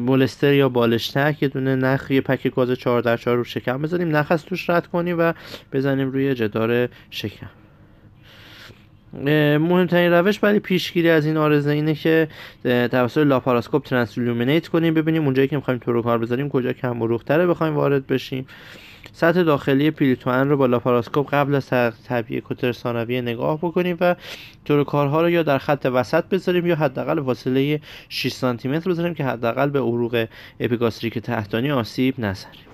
مولستر یا بالشتک یه دونه نخ یه پک گاز 4 در 4 رو شکم بزنیم. نخ از توش رد کنیم و بزنیم روی جدار شکم. مهمترین روش برای پیشگیری از این عارضه اینه که توسط لاپاراسکوپ transilluminate کنیم. ببینیم اونجایی که می‌خوایم تروکار بذاریم کجا کم عروق‌تره بخوایم وارد بشیم. سطح داخلی پریتوان رو با لاپاراسکوپ قبل از تعبیه کاتتر ثانویه نگاه بکنیم تروکارها رو یا در خط وسط بذاریم یا حداقل فاصله 6 سانتی متر بذاریم که حداقل به عروق اپیگاستریک تحتانی آسیب نزنیم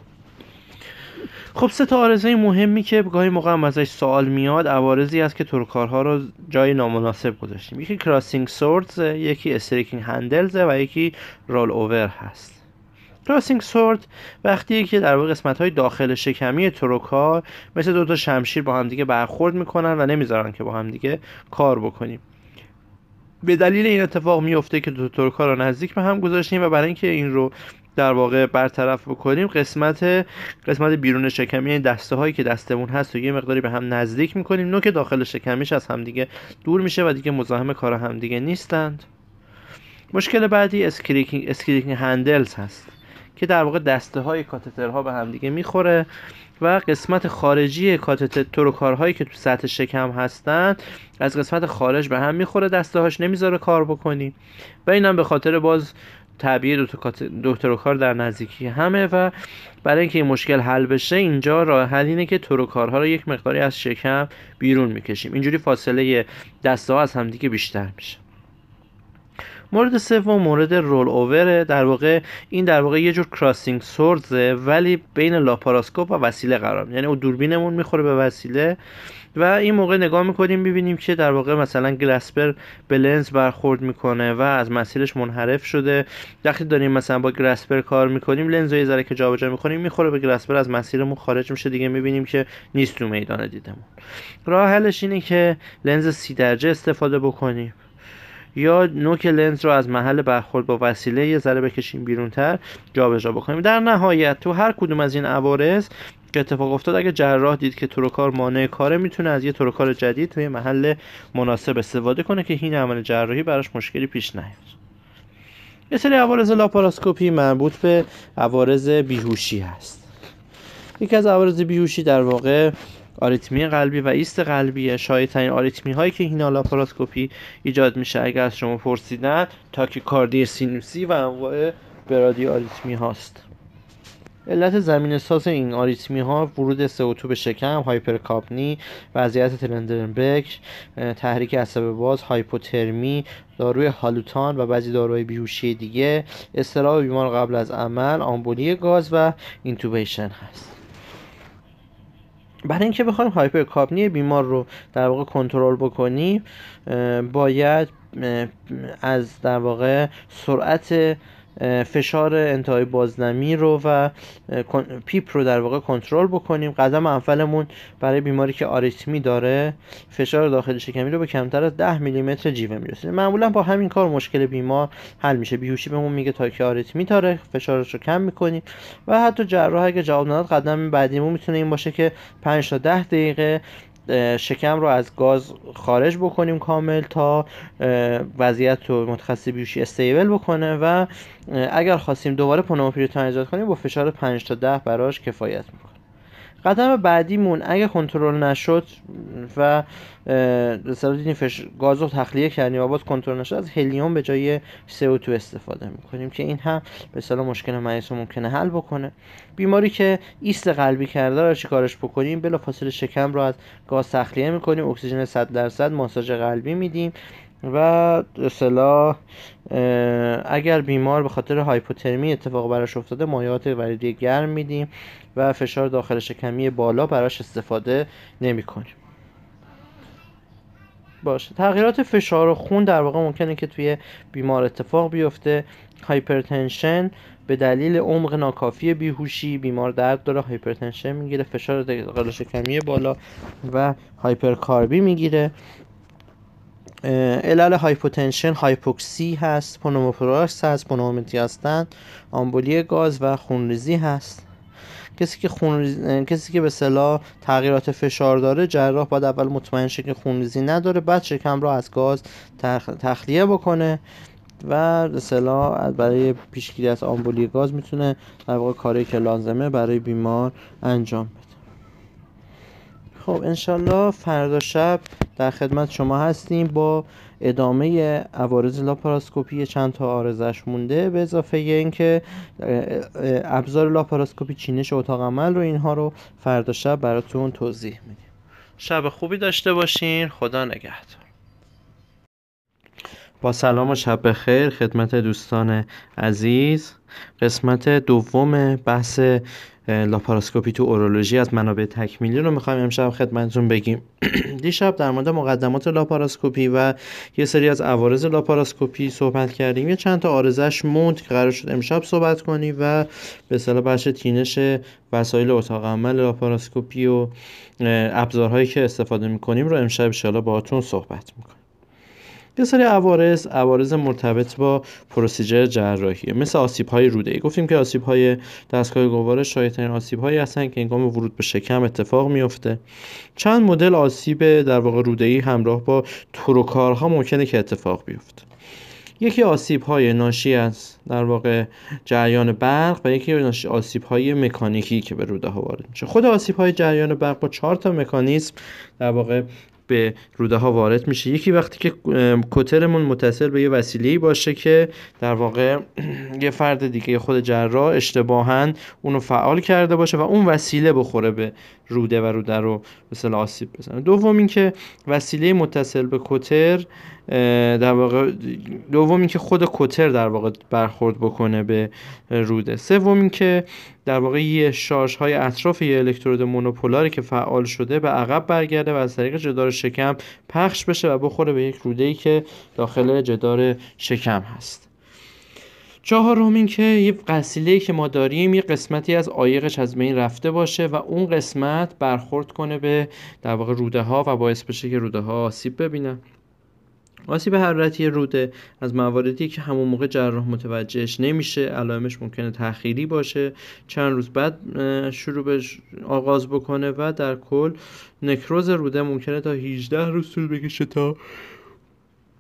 خب سه تا عارضه مهمی که گاهی موقع هم ازش سوال میاد عوارضی است که تروکارها رو جای نامناسب گذاشتیم. یکی crossing swords یکی striking handles و یکی رول اوور هست. crossing sword وقتی که در واقع قسمت های داخل شکمی تروکار مثل دو تا شمشیر با همدیگه برخورد می‌کنن و نمی‌ذارن که با همدیگه کار بکنیم. به دلیل این اتفاق میفته که دو تروکار رو نزدیک به هم گذاشتیم و برای اینکه این رو در واقع برطرف بکنیم قسمت قسمت بیرون شکمی این دسته هایی که دستمون هست و یه مقداری به هم نزدیک می‌کنیم. نوک داخل شکمیش از همدیگه دور میشه و دیگه مزاحم کار همدیگه نیستند. مشکل بعدی striking striking handles هست. که در واقع دسته های کاتترها به همدیگه می‌خوره و قسمت خارجی کاتتر تروکارهایی که تو سطح شکم هستن از قسمت خارج به هم می‌خوره دسته هاش نمی‌ذاره کار بکنی. و اینم به خاطر باز تعبیه دو تروکار در نزدیکی همه و برای اینکه این مشکل حل بشه اینجا راه حل اینه که تروکارها رو یک مقداری از شکم بیرون می‌کشیم. اینجوری فاصله دسته ها از همدیگه بیشتر میشه. مورد سوم مورد رول اووره. در واقع این در واقع یه جور کراسینگ سوردزه ولی بین لاپاراسکوپ و وسیله قرار. یعنی اون دوربینمون می‌خوره به وسیله. و این موقع نگاه می‌کنیم ببینیم که در واقع مثلا گراسپر به لنز برخورد می‌کنه و از مسیرش منحرف شده. وقتی داریم مثلا با گراسپر کار می‌کنیم لنز رو یه ذره که جابجا می‌کنیم می‌خوره به گراسپر از مسیرمون خارج میشه. دیگه می‌بینیم که نیست تو میدان دیدمون. راه حلش اینه که لنز سی درجه استفاده بکنیم. یا نوک لنز رو از محل برخورد با وسیله یه ذره بکشیم بیرونتر جابجا بکنیم. در نهایت تو هر کدوم از این عوارض که اتفاق افتاد اگه جراح دید که تروکار مانع کاره می‌تونه از یه تروکار جدید توی محل مناسب استفاده کنه که این عمل جراحی براش مشکلی پیش نیاد. یه سری عوارض لاپاراسکوپی مربوط به عوارض بیهوشی هست. یکی از عوارض بیهوشی در واقع آریتمی قلبی و ایست قلبی شایع آریتمی هایی که حین لاپاراسکوپی ایجاد میشه اگر از شما پرسیدن تاکیکاردی سینوسی و انواع برادی آریتمی هاست. علت زمین ساز این آریتمی ها ورود CO2 به شکم هایپرکاپنی وضعیت تلندرنبک تحریک عصب باز هایپوترمی داروی هالوتان و بعضی داروهای بیهوشی دیگه. استراب بیمار قبل از عمل آمبولی گاز و اینتوبیشن هست. برای اینکه بخوایم هایپرکاپنی بیمار رو در واقع کنترل بکنیم باید از در واقع سرعت فشار انتهای بازنمی رو و پیپ رو در واقع کنترل بکنیم. قدم اولمون برای بیماری که آریتمی داره فشار داخل شکمی رو به کمتر از 10 میلیمتر جیوه میرسونیم معمولا با همین کار مشکل بیمار حل میشه. بیهوشی بهمون میگه تا که آریتمی داره فشارش رو کم می‌کنیم. و حتی جراح اگه جواب نداد قدم بعدیمون می‌تونه این باشه که 5 تا 10 دقیقه شکم رو از گاز خارج بکنیم کامل تا وضعیت رو متخصص بیوشی استیبل بکنه و اگر خواستیم دوباره پنوموپریتون ایجاد کنیم با فشار 5 تا 10 براش کفایت می‌کنه قدم بعدیمون اگه کنترل نشد و دیدیم فش... گاز تخلیه کردیم و باز کنترل نشد از هلیوم به جای CO2 استفاده می‌کنیم که این هم به اصطلاح مشکل مریض ممکنه حل بکنه. بیماری که ایست قلبی کرده رو چیکارش بکنیم؟ بلا فاصله شکم رو از گاز تخلیه می‌کنیم اکسیژن 100 درصد ماساژ قلبی میدیم. و اصطلاح اگر بیمار به خاطر هایپوترمی اتفاق براش افتاده مایعات وریدی گرم میدیم و فشار داخل شکمی بالا براش استفاده نمی کنیم باشه. تغییرات فشار و خون در واقع ممکنه که توی بیمار اتفاق بیفته. hypertension به دلیل عمق ناکافی بیهوشی بیمار درد داره hypertension می‌گیره فشار داخل شکمی بالا و هایپرکاربی می‌گیره. علل hypotension هایپوکسی هست پنوموتوراکس هست پنومومدیاستن آمبولی گاز و خونریزی هست. کسی که خون کسی که به اصطلاح تغییرات فشار داره جراح باید اول مطمئن شه که خونریزی نداره بعد شکم رو از گاز تخلیه بکنه و به برای پیشگیری از آمبولی گاز می‌تونه در واقع کاری که لازمه برای بیمار انجام خب انشالله فردا شب در خدمت شما هستیم با ادامه عوارض لاپاراسکوپی چند تا آرزش مونده به اضافه اینکه ابزار لاپاراسکوپی چینش اتاق عمل رو اینها رو فردا شب براتون توضیح میدیم. شب خوبی داشته باشین. خدا نگهدار. با سلام و شب بخیر خدمت دوستان عزیز. قسمت دوم بحث لاپاراسکوپی تو اورولوژی از منابع تکمیلی رو می‌خوایم امشب خدمتتون بگیم. دیشب در مورد مقدمات لاپاراسکوپی و یه سری از عوارض لاپاراسکوپی صحبت کردیم. یه چند تا عارضه‌ش موند که قرار شد امشب صحبت کنیم و به اصطلاح بخش setting ش وسایل اتاق عمل لاپاراسکوپی و ابزارهایی که استفاده می‌کنیم رو امشب ان باهاتون صحبت می‌کنیم. سری عوارض عوارض مرتبط با پروسیجر جراحی مثل آسیب های روده ای گفتیم که آسیب های دستگاه گوارش شایع آسیب هایی هستن که هنگام ورود به شکم اتفاق میفته چند مدل آسیب در واقع روده ای همراه با تروکارها ممکنه که اتفاق بیفته. یکی آسیب های ناشی از در واقع جریان برق و یکی آسیب های مکانیکی که به روده ها وارد میشه. خود آسیب های جریان برق با چهار تا مکانیزم در واقع به روده ها وارد میشه. یکی وقتی که کترمون متصل به یه وسیله باشه که در واقع یه فرد دیگه خود جراح اشتباها اونو فعال کرده باشه و اون وسیله بخوره به روده و روده رو به آسیب بزنه. دوم اینکه وسیله متصل به کتر در واقع دوم اینکه خود کتر در واقع برخورد بکنه به روده. سوم اینکه در واقع یه شارژ های اطراف یه الکترود مونوپولاری که فعال شده به عقب برگرده و از طریق جدار شکم پخش بشه و بخوره به یک روده ای که داخل جدار شکم هست. چهارم این که یه قسیله که ما داریم یه قسمتی از عایقش از بین رفته باشه و اون قسمت برخورد کنه به در واقع روده ها و باعث بشه که روده ها آسیب ببینن. آسیب حرارتی روده از مواردی که همون موقع جراح متوجهش نمیشه علائمش ممکنه تأخیری باشه. چند روز بعد شروع به آغاز بکنه و در کل نکروز روده ممکنه تا 18 روز طول بکشه تا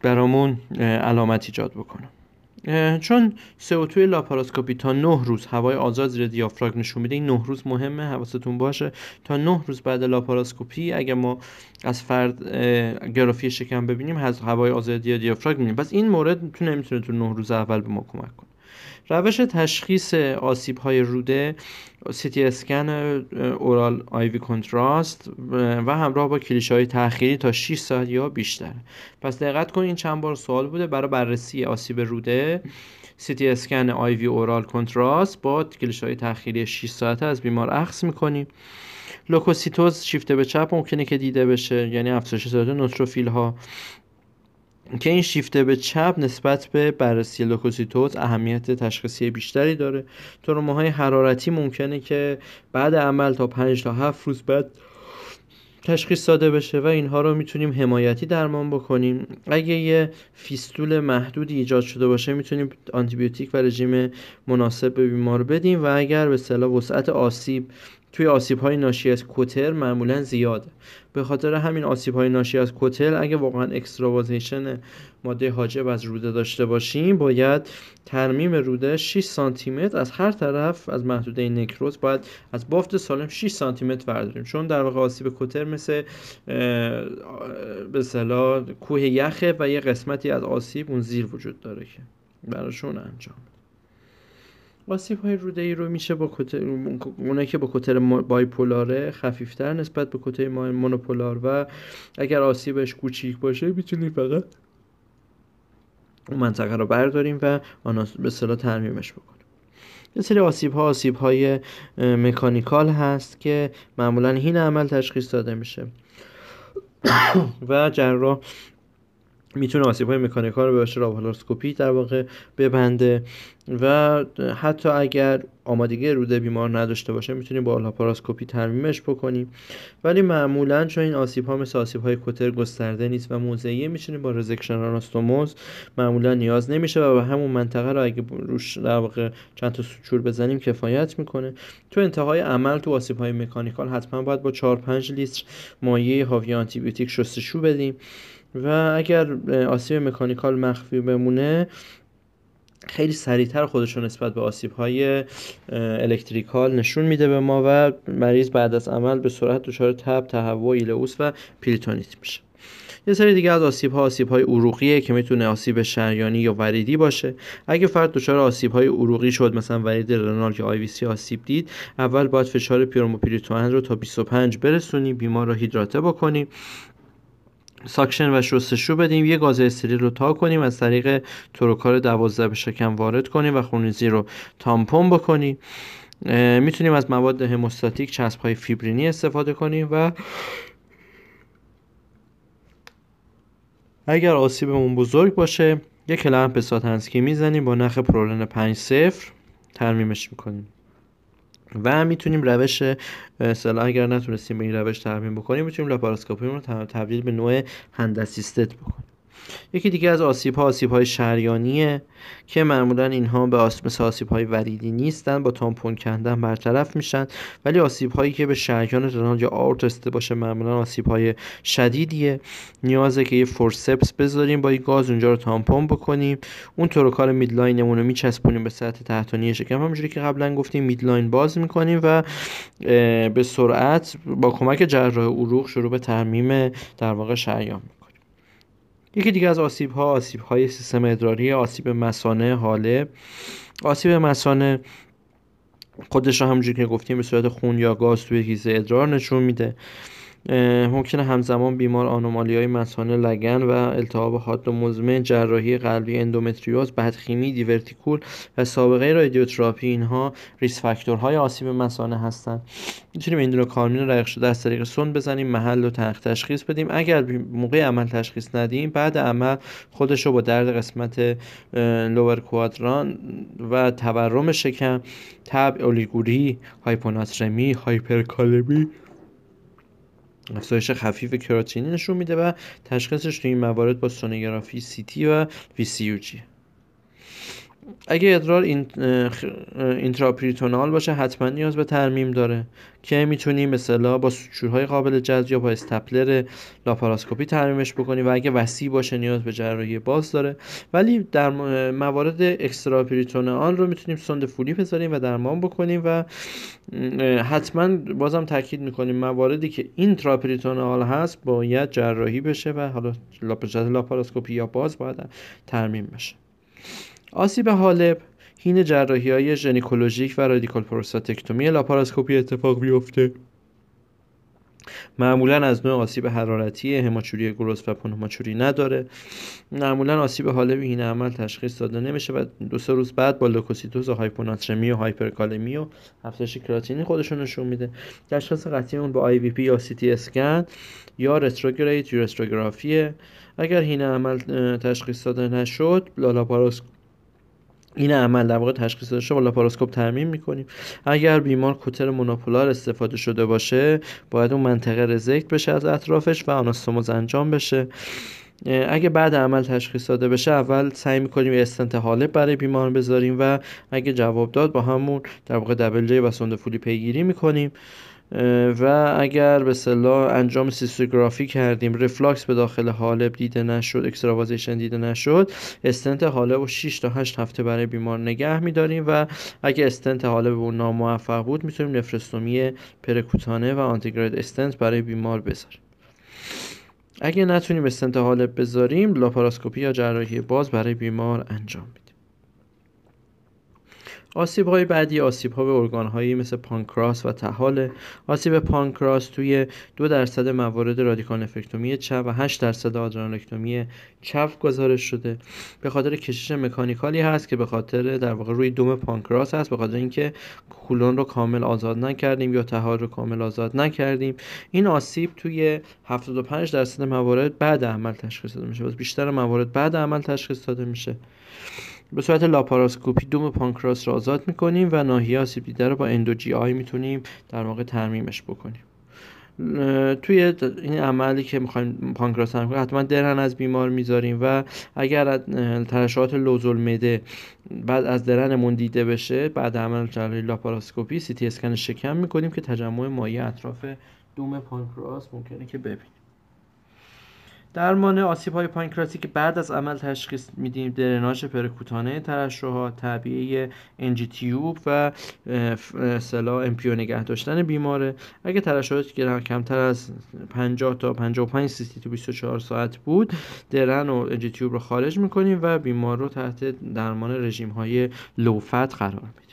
برامون علامت ایجاد بکنه. چون CO2 لاپاراسکوپی تا 9 روز هوای آزاد زیر دیافراگم نشون میده این 9 روز مهمه حواستون باشه. تا 9 روز بعد لاپاراسکوپی اگر ما از فرد گرافی شکم ببینیم هوای آزاد زیر دیافراگم می‌بینیم پس این مورد تو نمی‌تونه تو 9 روز اول به ما کمک کنه. روش تشخیص آسیب های روده سیتی اسکن oral IV contrast و همراه با کلیشه های تأخیری تا 6 ساعت یا بیشتر. پس دقت کنید این چند بار سوال بوده برای بررسی آسیب روده. سیتی اسکن IV oral contrast با کلیشه های تأخیری 6 ساعته از بیمار اخذ می‌کنیم لوکوسیتوز شیفته به چپ ممکنه که دیده بشه یعنی افزایش تعداد نوتروفیل ها که این شیفته به چپ نسبت به بررسی لوکوسیتوز اهمیت تشخیصی بیشتری داره. های حرارتی ممکنه که بعد عمل تا 5 تا 7 روز بعد تشخیص داده بشه و اینها رو می‌تونیم حمایتی درمان بکنیم. اگه یه فیستول محدودی ایجاد شده باشه می‌تونیم آنتیبیوتیک و رژیم مناسب به بیمار بدیم و اگر به اصطلاح وسعت آسیب توی آسیب های ناشی از کوتر معمولا زیاده به خاطر همین آسیب های ناشی از کوتر اگه واقعا اکستراوازیشن ماده حاجب از روده داشته باشیم باید ترمیم روده 6 سانتی متر از هر طرف از محدوده نکروز باید از بافت سالم 6 سانتی متر برداریم چون در واقع آسیب کوتر مثل به اصطلاح کوه یخه و یه قسمتی از آسیب اون زیر وجود داره که براشون انجام آسیب های روده ای رو میشه با کتر اونایی که با کتر بایپولاره خفیفتر نسبت به کتر مونوپولار و اگر آسیبش کوچیک باشه می‌تونیم فقط اون منطقه رو برداریم و آن به صلاح ترمیمش بکنیم. یه سری آسیب ها آسیب های مکانیکال هست که معمولا هین عمل تشخیص داده میشه. و جراح می‌تونه آسیب های مکانیکال رو به واسه در واقع ببنده و حتی اگر آمادگی روده بیمار نداشته باشه می‌تونیم با لاپاراسکوپی ترمیمش بکنیم. ولی معمولا چون این آسیب ها مثل آسیب های کوتر گسترده نیست و موضعیه می‌تونیم با resection آناستوموز معمولا نیاز نمیشه و به همون منطقه رو اگه روش در واقع چند تا suture بزنیم کفایت می‌کنه. تو انتهای عمل تو آسیب های mechanical حتما باید با 4 5 لیتر مایع حاوی آنتیبیوتیک شستشو بدیم. و اگر آسیب mechanical مخفی بمونه خیلی سریعتر خودشون نسبت به آسیب های electrical نشون میده به ما و مریض بعد از عمل به سرعت دچار تب تهوع ایلئوس و پریتونیت میشه. یه سری دیگه از آسیب ها آسیب های عروقیه که می‌تونه آسیب شریانی یا وریدی باشه. اگه فرد دچار آسیب های عروقی شد مثلا ورید renal که آی وی سی آسیب دید اول باید فشار پنوموپریتوئن رو تا 25 برسونیم بیمار رو هیدراته بکنیم ساکشن و شستشو بدیم. یه گاز استریل رو تا کنیم از طریق تروکار دوازده به شکم وارد کنیم و خونریزی رو تامپون بکنیم. می‌تونیم از مواد هموستاتیک چسب های فیبرینی استفاده کنیم و اگر آسیبمون بزرگ باشه یک کلمپ ساتنسکی می‌زنیم با نخ پرولن 5 صفر ترمیمش می‌کنیم. و می‌تونیم روش اصلا اگر نتونستیم به این روش ترمیم بکنیم می‌تونیم لاپاراسکوپی رو تبدیل به نوع hand assisted بکنیم. یکی دیگه از آسیب ها آسیب های شریانیه که معمولا اینها به مثل آسیب های وریدی نیستن با تامپون کردن برطرف میشن. ولی آسیب هایی که به شریان renal یا آورت رسیده باشه معمولا آسیب های شدیدیه. نیازه که یه فورسپس بذاریم با این گاز اونجا رو تامپون بکنیم. اون تروکار midline مون رو میچسبونیم به سطح تحتانی شکم. همونجوری که قبلا گفتیم midline باز می‌کنیم و به سرعت با کمک جراح عروق شروع به ترمیم در واقع شریان یکی دیگه از آسیب ها آسیب های سیستم ادراری آسیب مسانه حاله. آسیب مسانه خودش رو همونجوری که گفتیم به صورت خون یا گاز توی هیزه ادرار نشون میده. ممکنه همزمان بیمار آنومالی های مسانه لگن و التهاب حاد و مزمن جراحی قلبی اندومتریوز بدخیمی دیورتیکول و سابقه رادیوتراپی اینها risk factor های آسیب مسانه هستند. می‌تونیم این رو کارمین رو شده از طریق سون بزنیم محل رو تشخیص بدیم. اگر موقع عمل تشخیص ندیم بعد عمل خودش رو با درد قسمت lower quadrant و تورم شکم تب اولیگوری هایپوناترمی هایپرکالمی افزایش خفیف کراتینین نشون میده و تشخیصش تو این موارد با سونوگرافی سی و VC اگه ادرار این intraperitoneal باشه حتما نیاز به ترمیم داره. که می‌تونیم مثلا با suture های قابل جذب یا با استپلر لاپاراسکوپی ترمیمش بکنیم و اگه وسیع باشه نیاز به جراحی باز داره. ولی در موارد extraperitoneal رو می‌تونیم سوند فولی بذاریم و درمان بکنیم و حتما بازم تاکید می‌کنیم مواردی که intraperitoneal هست باید جراحی بشه و حالا لاپاراسکوپی یا باز باید ترمیم بشه. آسیب حالب هین جراحی های ژنیکولوژیک و radical prostatectomy لاپاراسکوپی اتفاق بیفته. معمولا از نوع آسیب حرارتی hematuria gross و pneumaturia نداره. معمولا آسیب حالب این عمل تشخیص داده نمیشه و دو سه روز بعد با لوکوسیتوز و هایپوناترمی و هایپرکالمی و افزایش کراتینین خودشون نشون میده. تشخیص قطعی اون با IVP یا سی تی اسکن یا رستروگریت یا رستروگرافیه. اگر هین عمل تشخیص داده نشد لالاپاراسکوپ این عمل در واقع تشخیص داده با لاپاروسکوپ ترمیم می‌کنیم. اگر بیمار کوتر مونوپولار استفاده شده باشه باید اون منطقه رزکت بشه از اطرافش و آناستوموز انجام بشه. اگه بعد عمل تشخیص داده بشه اول سعی می‌کنیم استنت حالب برای بیمار بذاریم و اگه جواب داد با همون در واقع دبل جی و سوندفولی پیگیری می‌کنیم. و اگر به اصطلاح انجام سیستوگرافی کردیم رفلاکس به داخل حالب دیده نشد extravasation دیده نشد استنت حالب رو 6 تا 8 هفته برای بیمار نگه میداریم و اگر استنت حالب اون ناموفق بود می‌تونیم نفرستومی پرکوتانه و antegrade استنت برای بیمار بذاریم. اگه نتونیم استنت حالب بذاریم لاپاراسکوپی یا جراحی باز برای بیمار انجام بدیم آسیب های بعدی آسیب ها به ارگان هایی مثل پانکراس و تحال آسیب پانکراس توی دو درصد موارد رادیکال نفرکتومی چپ و 8 درصد آدرانکتومی چپ گزارش شده. به خاطر کشش مکانیکالی هست که به خاطر در واقع روی دوم پانکراس هست به خاطر اینکه کولون رو کامل آزاد نکردیم یا تحال رو کامل آزاد نکردیم. این آسیب توی 75 درصد موارد بعد عمل تشخیص داده میشه. بیشتر موارد بعد عمل تشخیص داده میشه. به صورت لاپاراسکوپی دم پانکراس را آزاد می‌کنیم و ناحیه آسیب دیده رو با Endo GIA می‌تونیم در واقع ترمیمش بکنیم. توی این عملی که می‌خوایم پانکراس ترمیم کنیم حتما درن از بیمار می‌ذاریم و اگر ترشحات لوزالمعده بعد از درنمون دیده بشه بعد عمل جراحی لاپاراسکوپی سی تی اسکن شکم می‌کنیم که تجمع مایع اطراف دم پانکراس ممکنه که ببینیم. درمان آسیب های پانکراسی که بعد از عمل تشخیص میدیم. درناژ پرکوتانه ترشحات تعبیه NG tube و و NPO نگه داشتن بیماره. اگه ترشحات کمتر از 50 تا 55 سی‌سی تو 24 ساعت بود درن و NG tube رو خارج می‌کنیم و بیمار رو تحت درمان رژیم های low fat قرار میدیم.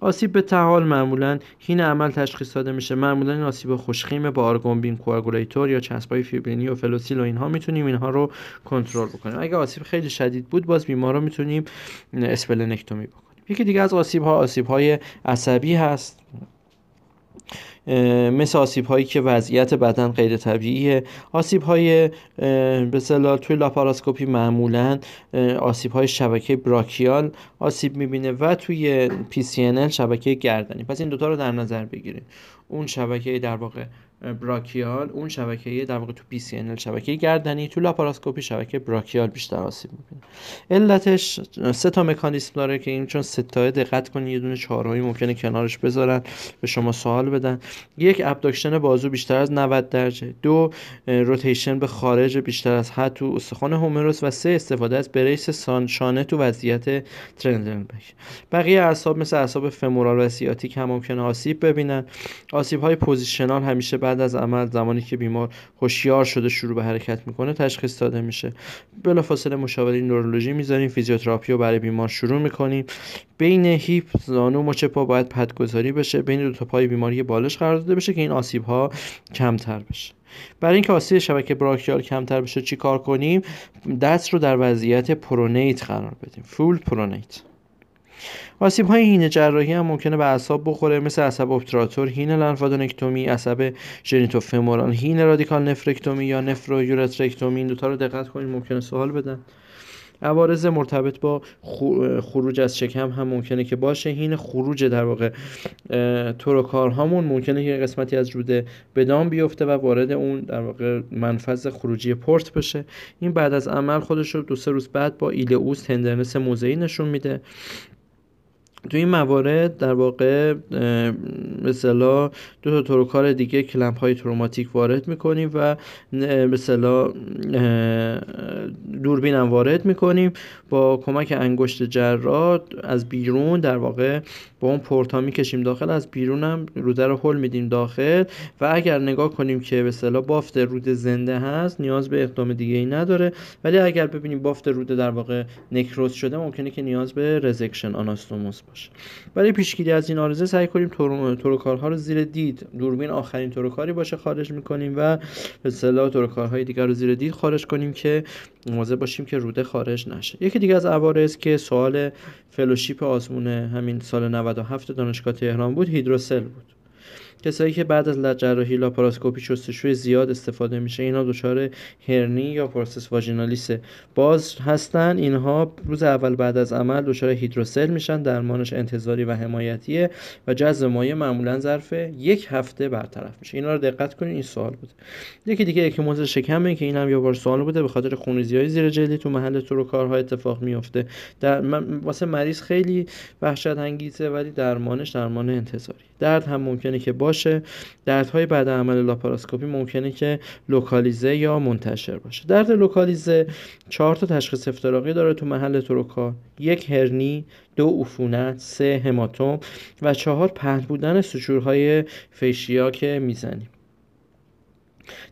آسیب به طحال معمولا هین عمل تشخیص داده میشه. معمولا این آسیب خوشخیم با argon beam coagulator یا چسبای فیبرینی و FloSeal و اینها می‌تونیم اینها رو کنترل بکنیم. اگه آسیب خیلی شدید بود باز بیمار رو می‌تونیم اسپلنکتومی بکنیم. یکی دیگه از آسیب ها آسیب های عصبی هست. مثل آسیب هایی که وضعیت بدن غیر طبیعیه. آسیب های به توی لاپاراسکوپی معمولا آسیب های شبکه براکیال آسیب می‌بینه و توی PCNL شبکه گردنی. پس این دوتا رو در نظر بگیریم اون شبکه در واقع brachial اون شبکه در واقع تو پی ان شبکه گردنی تو لاپاراسکوپی شبکه brachial بیشتر آسیب می‌بینه. علتش سه تا مکانیسم داره که این چون سه تا دقت کنید یه دونه چهارمی ممکنه کنارش بذارن به شما سوال بدن. یک abduction بازو بیشتر از 90 درجه. دو rotation به خارج بیشتر از حد تو استخوان humerus و سه استفاده از brace شانه تو وضعیت Trendelenburg بقیه اعصاب مثل اعصاب femoral و سیاتیک هم ممکنه آسیب ببینن. آسیب های positional همیشه بعد از عمل زمانی که بیمار هوشیار شده شروع به حرکت می‌کنه تشخیص داده میشه. بلافاصله مشاوره نورولوژی می‌ذاریم فیزیوتراپی رو برای بیمار شروع می‌کنیم. بین hip زانو مچ پا باید پدگذاری بشه. بین دو تا پای بیماری بالش قرار داده بشه که این آسیب ها کمتر بشه. برای اینکه آسیب شبکه brachial کمتر بشه چی کار کنیم؟ دست رو در وضعیت pronate قرار بدیم. full pronate. آسیب های حین جراحی هم ممکنه به اعصاب بخوره مثل عصب obturator حین lymphadenectomy عصب genitofemoral حین radical nephrectomy یا nephroureterectomy این دوتا رو دقت کنید ممکنه سوال بدن. عوارض مرتبط با خروج از شکم هم ممکنه که باشه. حین خروج در واقع trocar هامون ممکنه که قسمتی از روده به دام بیفته و وارد اون در واقع منفذ خروجی پورت بشه. این بعد از عمل خودش رو دو سه روز بعد با ileus tenderness موضعی نشون میده. تو این موارد در واقع مثلا دو تا تروکار دیگه کلمپ های تروماتیک وارد می‌کنیم و مثلا دوربین هم وارد می‌کنیم با کمک انگشت جراح از بیرون در واقع با اون پورتا می‌کشیم داخل از بیرون هم روده رو حل میدیم داخل و اگر نگاه کنیم که اصطلاح بافت روده زنده هست نیاز به اقدام دیگه ای نداره. ولی اگر ببینیم بافت روده در واقع نکروز شده ممکنه که نیاز به resection anastomosis باشه. برای پیشگیری از این عارضه سعی کنیم trocar ها رو زیر دید دوربین آخرین trocar ی باشه خارج می‌کنیم و به اصطلاح trocar های دیگر رو زیر دید خارج کنیم که مواظب باشیم که روده خارج نشه. یکی دیگه از عوارض که سوال fellowship آزمون همین سال 97 دانشگاه تهران بود hydrocele بود. کسایی که بعد از جراحی لاپاراسکوپی شستشوی زیاد استفاده میشه اینا دچار هرنی یا process vaginalis باز هستن اینها روز اول بعد از عمل دچار hydrocele میشن درمانش انتظاری و حمایتیه و جذب مایع معمولا ظرف یک هفته برطرف میشه. اینا رو دقت کنین این سوال بود یکی دیگه اکیموز شکمه که اینم یه بار سوال بوده به خاطر خونریزی های زیر جلدی تو محل trocar ها اتفاق میفته در واسه مریض خیلی وحشت انگیزه ولی درمانش درمان انتظاری درد هم ممکنه که باشه. دردهای بعد عمل لاپاراسکوپی ممکنه که لوکالیزه یا منتشر باشه. درد لوکالیزه چهار تا تشخیص افتراقی داره تو محل trocar. یک هرنی دو عفونت سه هماتوم و چهار پهن بودن suture های fascia که می‌زنیم.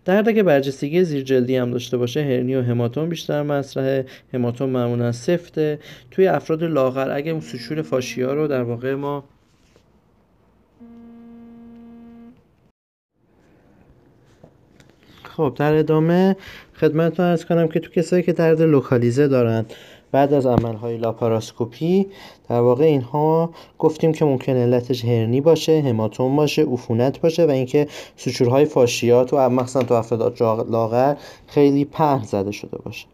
درد که برجستگی زیر جلدی هم داشته باشه هرنی و هماتوم بیشتر مطرحه هماتوم معمولا سفته. توی افراد لاغر اگه اون suture fascia رو در واقع ما خب در ادامه خدمتتون ارز کنم که تو کسایی که درد لوکالیزه دارن بعد از عملهای لاپاراسکوپی در واقع اینها گفتیم که ممکن علتش هرنی باشه هماتوم باشه عفونت باشه و اینکه سوچورهای فاشیات و مخصوصا تو افراد لاغر خیلی پهن زده شده باشه.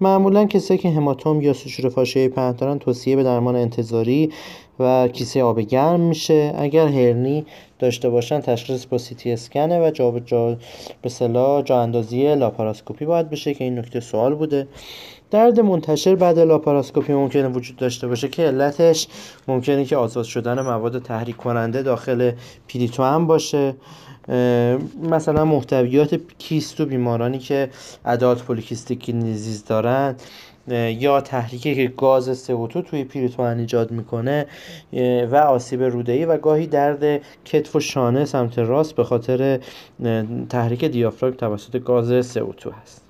معمولا کسایی که هماتوم یا سوچور فاشیای پهن دارن توصیه به درمان انتظاری و کیسه آب گرم میشه. اگر هرنی داشته باشن تشخیص با سی تی اسکنه و جا به جا به اصطلاح جا اندازی لاپاراسکوپی باید بشه که این نکته سوال بوده. درد منتشر بعد لاپاراسکوپی ممکنه وجود داشته باشه که علتش ممکنه که آزاد شدن مواد تحریک کننده داخل پریتوئن هم باشه. مثلا محتویات کیست تو بیمارانی که adult polycystic disease دارن یا تحریکی که گاز CO2 توی پریتوئن ایجاد می‌کنه و آسیب روده‌ای و گاهی درد کتف و شانه سمت راست به خاطر تحریک دیافراگم توسط گاز CO2 هست.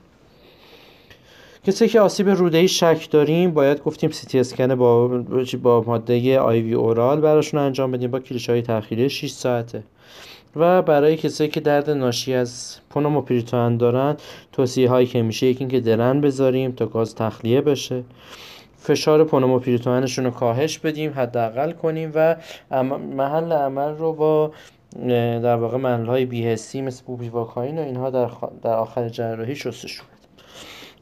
کسی که آسیب روده‌ای شک داریم باید گفتیم سی اسکن با با ماده آیوی اورال براشون انجام بدیم. با کلیش های تأخیری 6 ساعته. و برای کسایی که درد ناشی از پونوموپریتوان دارن توصیه هایی که میشه یکی اینکه درن بذاریم تا گاز تخلیه بشه. فشار پونوموپریتوانشون رو کاهش بدیم حداقل کنیم و محل عمل رو با در واقع محل های بیهستی مثل بوبیواکاین و اینها در, در آخر جراحی شستشو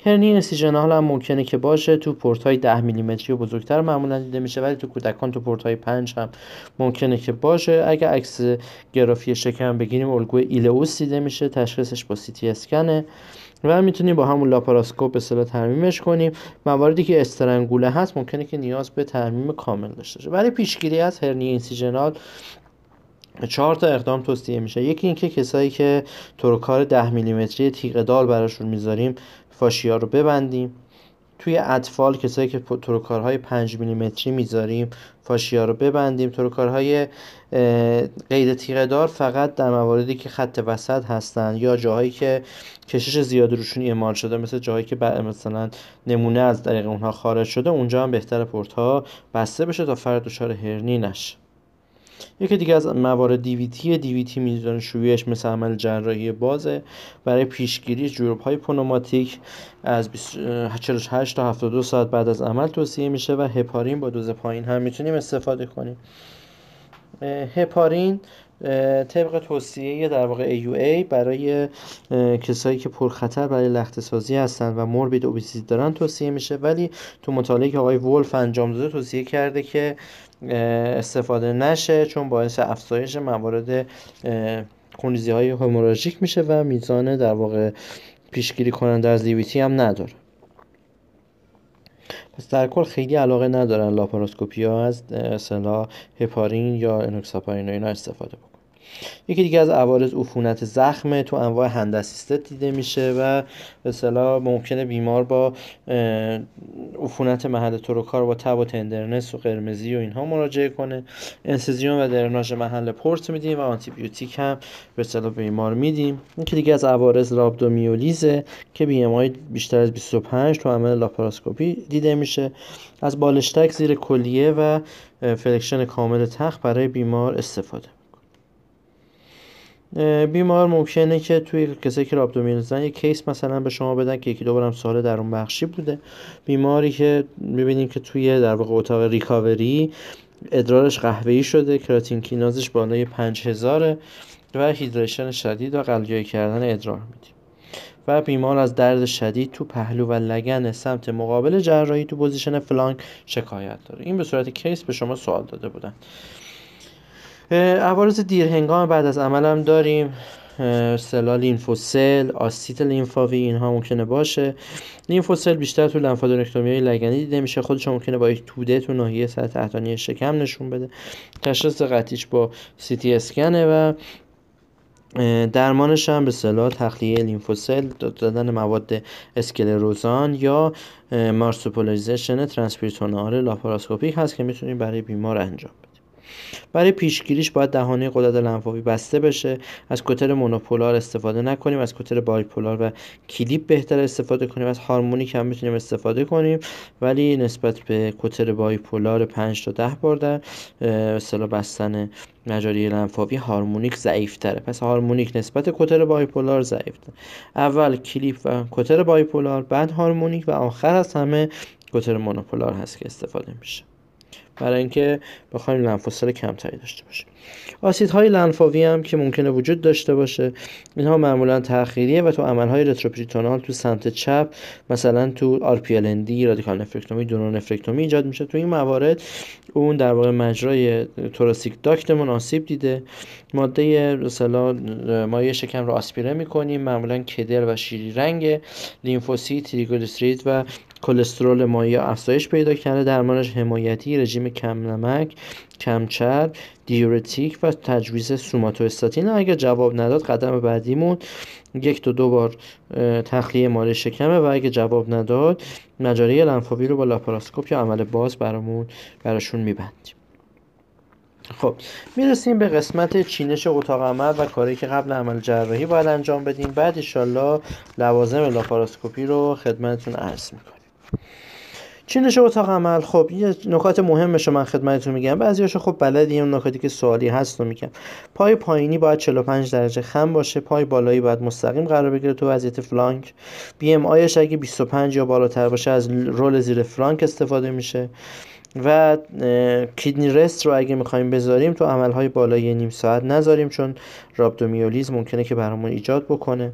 هرنی انسیژنال هم ممکنه که باشه. تو پورت های 10 میلیمتری و بزرگتر معمولا دیده میشه. ولی تو کودکان تو پورت های 5 هم ممکنه که باشه. اگه عکس گرافی شکم بگیریم الگوی ایلئوس دیده میشه. تشخیصش با سی تی اسکنه. و می‌تونیم با همون لاپاراسکوپ به اصطلاح ترمیمش کنیم مواردی که استرنگوله هست ممکنه که نیاز به ترمیم کامل داشته باشه. برای پیشگیری از هرنی اینسیژنال چهار تا اقدام توصیه میشه. یکی اینکه کسایی که تروکار ده میلیمتری تیغ دال براشون می‌ذاریم فاشیا رو ببندیم. توی اطفال کسایی که تروکارهای 5 میلیمتری می‌ذاریم فاشیا رو ببندیم. تروکارهای غیر تیغه دار فقط در مواردی که خط وسط هستن یا جاهایی که کشش زیاد روشون اعمال شده مثل جاهایی که مثلا نمونه از طریق اونها خارج شده اونجا هم بهتر پورت ها بسته بشه تا فرد دچار هرنی نشه یکی دیگه از موارد دیویتی دیویتی میزان شویش مثل عمل جراحی بازه. برای پیشگیری جروب های پنوماتیک از 48 تا 72 ساعت بعد از عمل توصیه میشه و هپارین با دوز پایین هم می‌تونیم استفاده کنیم. هپارین طبق توصیه در واقع AUA برای کسایی که پرخطر برای لخت سازی هستن و موربید اوبیسیتی دارن توصیه میشه. ولی تو مطالعه که آقای ولف انجام داده توصیه کرده که استفاده نشه چون باعث افزایش موارد خونریزی های هموراژیک میشه و میزان در واقع پیشگیری کننده از لیویتی هم نداره. پس در کل خیلی علاقه ندارن لاپاراسکوپی ها از اصطلاح هپارین یا انوکساپارین و اینا استفاده یکی دیگه از عوارض عفونت زخم تو انواع hand-assisted دیده میشه و به اصطلاح ممکنه بیمار با عفونت محل trocar با تب و tenderness و قرمزی و اینها مراجعه کنه. انسیزیون و درناژ محل پورت میدیم و آنتیبیوتیک هم به اصطلاح بیمار میدیم. یکی دیگه از عوارض رابدومیولیزه که BMI بیشتر از 25 تو عمل لاپاراسکوپی دیده میشه. از بالشتک زیر کلیه و flexion کامل تخت برای بیمار استفاده. بیمار ممکنه که توی کسایی که رابدومیولیز دارن یک case مثلا به شما بدن که یکی دو بارم سال در اون بخشی بوده. بیماری که می‌بینیم که توی در واقع اتاق recovery ادرارش قهوه‌ای شده creatine kinase ش بالای 5000 و hydration شدید و قلیایی کردن ادرار میدیم. و بیمار از درد شدید تو پهلو و لگن سمت مقابل جراحی تو position flank شکایت داره. این به صورت case به شما سوال داده بودن. عوارض دیرهنگام بعد از عملم داریم. مثلا lymphocele آسیت لیمفاوی اینها ممکنه باشه. lymphocele بیشتر تو lymphadenectomy های لگنی دیده میشه. خودش ممکنه با یک توده تو ناحیه سطح تحتانی شکم نشون بده. تشخیص قطعیش با سی تی اسکنه و درمانش هم به اصطلاح تخلیه lymphocele دادن مواد اسکلروزان یا marsupialization transperitoneal laparoscopic هست که می‌تونیم برای بیمار انجام برای پیشگیریش باید دهانه قدرت لنفاوی بسته بشه از cauter monopolar استفاده نکنیم از cauter bipolar و clip بهتر استفاده کنیم از harmonic هم می‌تونیم استفاده کنیم. ولی نسبت به cauter bipolar 5 تا 10 بار در اصطلاح بستن مجاری لنفاوی harmonic ضعیف تره پس harmonic نسبت cauter bipolar ضعیف اول clip و cauter bipolar بعد harmonic و آخر از همه cauter monopolar هست که استفاده میشه. برای اینکه بخوایم lymphocele کمتری داشته باشیم. آسیت‌های لنفاوی هم که ممکنه وجود داشته باشه اینها معمولا تأخیریه و تو عملهای retroperitoneal تو سمت چپ مثلا تو RPLND radical nephrectomy donor nephrectomy ایجاد میشه. تو این موارد اون در واقع مجرای توراسیک داکتمون آسیب دیده. ماده مثلا مایع شکم رو آسپیره می‌کنیم معمولا کدر و شیری رنگ لیمفوسیت تریگلیسیرید و کلسترول مایع افزایش پیدا کرده درمانش حمایتی رژیم کم نمک کم چرب دیورتیک و تجویز سوماتوستاتین. اگر جواب نداد قدم بعدیمون یک تا دو بار تخلیه مال شکمه و اگه جواب نداد مجاری لنفاوی رو با لاپاراسکوپ یا عمل باز برامون براشون میبندیم. خب می‌رسیم به قسمت چینش اتاق عمل و کاری که قبل عمل جراحی باید انجام بدیم. بعد ایشالله لوازم لاپاراسکوپی رو خدمتتون عرض می‌کنیم چینش اتاق عمل؟ خب یه نکات مهمش من خدمتتون میگم. بعضیاشو خب بلدی اون نکاتی که سوالی هست رو میگم. پای پایینی باید 45 درجه خم باشه پای بالایی باید مستقیم قرار بگیره تو وضعیت flank. BMI ش اگه 25 یا بالاتر باشه از roll زیر flank استفاده میشه. و kidney rest رو اگه می‌خوایم بذاریم تو عملهای بالای نیم ساعت نذاریم چون رابدومیولیز ممکنه که برامون ایجاد بکنه.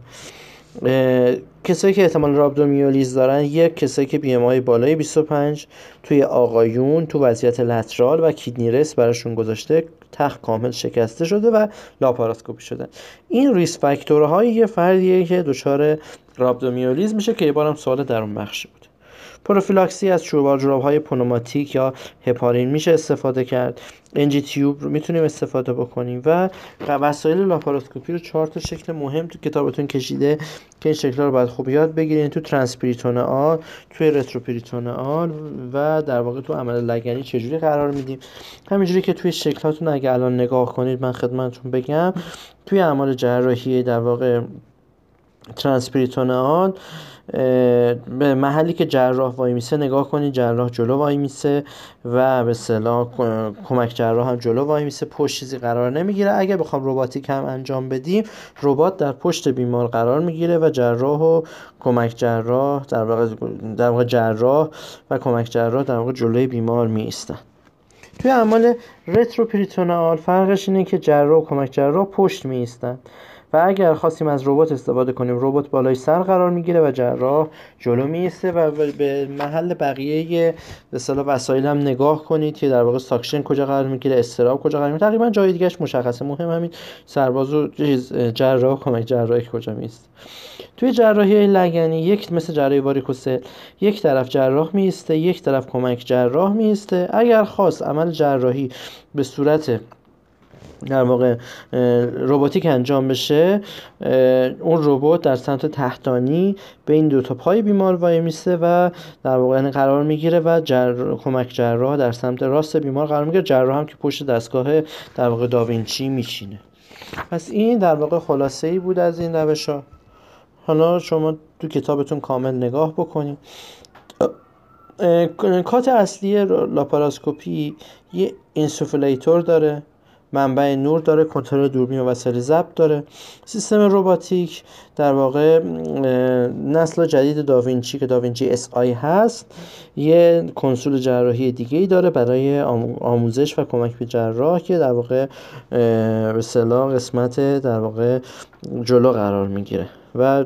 کسایی که احتمال رابدومیولیز دارن یک کسایی که BMI بالای 25 توی آقایون تو وضعیت lateral و kidney rest براشون گذاشته تخت کامل شکسته شده و لاپاراسکوپی شده. این risk factor های یه فردیه که دچار رابدومیولیز میشه که یه بارم سوال در اون بخشی بود. پروفیلاکسی از جوراب های پنوماتیک یا هپارین میشه استفاده کرد. NG tube رو می‌تونیم استفاده بکنیم و وسایل لاپاراسکوپی رو چهار تا شکل مهم تو کتابتون کشیده که این شکل رو باید خوب یاد بگیرین. تو transperitoneal توی retroperitoneal و در واقع تو عمل لگنی چجوری قرار میدیم. همینجوری که توی شکلاتون اگه الان نگاه کنید من خدمتتون بگم توی اعمال جراحی در واقع ترانسپریتونال به محلی که جراح وای میسه نگاه کنید جراح جلو وای میسه و به صلاح کمک جراح هم جلو وای میسه. پشت چیزی قرار نمی‌گیره. اگه بخوام رباتیک هم انجام بدیم ربات در پشت بیمار قرار می‌گیره و جراح و کمک جراح در واقع در واقع جراح و کمک جراح در واقع جلوی بیمار میستن توی اعمال retroperitoneal فرقش اینه که جراح و کمک جراح پشت میستن و اگر خواستیم از ربات استفاده کنیم ربات بالای سر قرار می‌گیره و جراح جلو میسته و به محل بقیه به اصطلاح وسایل هم نگاه کنید که در واقع suction کجا قرار می‌گیره scrub کجا قرار می‌گیره. تقریبا جای دیگهش مشخصه. مهم همین سرباز و جراح کمک جراحی کجا میست توی جراحی لگنی یک مثل جراحی واریکوسل یک طرف جراح میسته یک طرف کمک جراح میسته اگر خواست عمل جراحی به صورت در واقع روباتیک انجام بشه اون ربات در سمت تحتانی بین دو تا پای بیمار وای میسته و در واقع یعنی قرار می‌گیره و جر... کمک جراح در سمت راست بیمار قرار می‌گیره. جراح هم که پشت دستگاه در واقع داوینچی میشینه پس این در واقع خلاصه ای بود از این روش ها حالا شما تو کتابتون کامل نگاه بکنید cart اصلی لاپاراسکوپی یه insufflator داره. منبع نور داره کنترل دوربین و وسایل ضبط داره. سیستم رباتیک در واقع نسل جدید داوینچی که da Vinci Si هست یه کنسول جراحی دیگه ای داره برای آموزش و کمک به جراح که در واقع به قسمت در واقع جلو قرار می‌گیره. و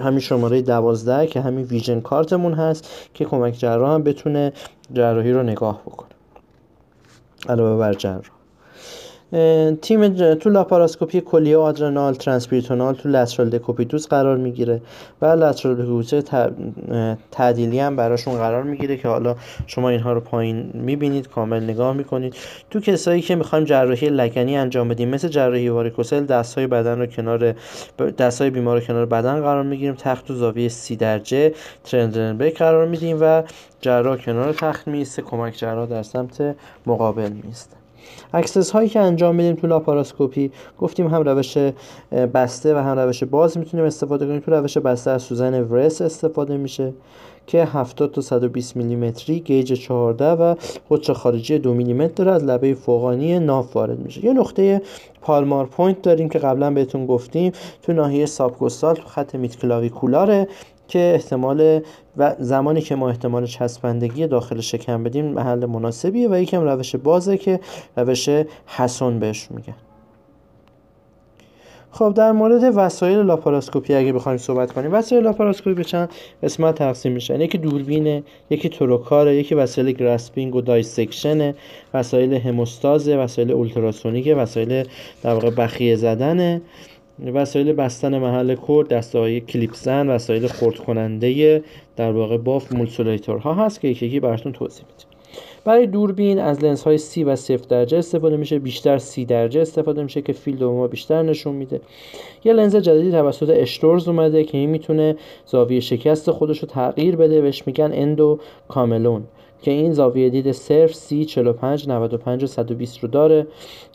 همین شماره دوازده که همین vision cart مون هست که کمک جراح هم بتونه جراحی رو نگاه بکنه. علاوه بر جراح. تیم تو لاپاراسکوپی کلیه و آدرنال transperitoneal تو lateral decubitus قرار می‌گیره و lateral decubitus تعدیلی هم براشون قرار می‌گیره که حالا شما اینها رو پایین می‌بینید کامل نگاه می‌کنید. تو کسایی که می‌خوایم جراحی لگنی انجام بدیم مثل جراحی واریکوسل دستهای بدن رو کنار دستهای بیمار رو کنار بدن قرار می‌گیریم. تخت و زاویه سی درجه ترندلنبرگ قرار میدیم و جراح کنار تخت میسته کمک جراح در سمت مقابل میسته access هایی که انجام میدیم تو لاپاراسکوپی گفتیم هم روش بسته و هم روش باز می‌تونیم استفاده کنیم. تو روش بسته از سوزن Veress استفاده میشه که 70 تا 120 میلیمتری gauge 14 و قطر خارجی 2 میلیمتر داره از لبه فوقانی ناف وارد میشه. یه نقطه Palmer point داریم که قبلا بهتون گفتیم. تو ناحیه subcostal تو خط midclavicular ه که احتمال و زمانی که ما احتمال چسبندگی داخل شکم بدیم محل مناسبیه و یکم روش بازه که روش Hasson بهش میگن. خب در مورد وسایل لاپاراسکوپی اگه بخوایم صحبت کنیم وسایل لاپاراسکوپی به چند قسمت تقسیم میشن یکی دوربینه یکی تروکاره یکی وسایل grasping و dissection ه وسایل هموستازه وسایل اولتراسونیکه وسایل در واقع بخیه زدنه. وسایل بستن محل کرد دسته های کلیپ زن وسایل خرد کننده در واقع باف ها هست که یکی براتون توضیح میدیم برای دوربین از لنز های سی و صفر درجه استفاده میشه بیشتر سی درجه استفاده میشه که field ما بیشتر نشون میده. یه لنز جدیدی توسط Storz اومده که این می‌تونه زاویه شکست خودش رو تغییر بده بهش میگن EndoCameleon که این زاویه دید صفر 30 45 95 و 120 رو داره.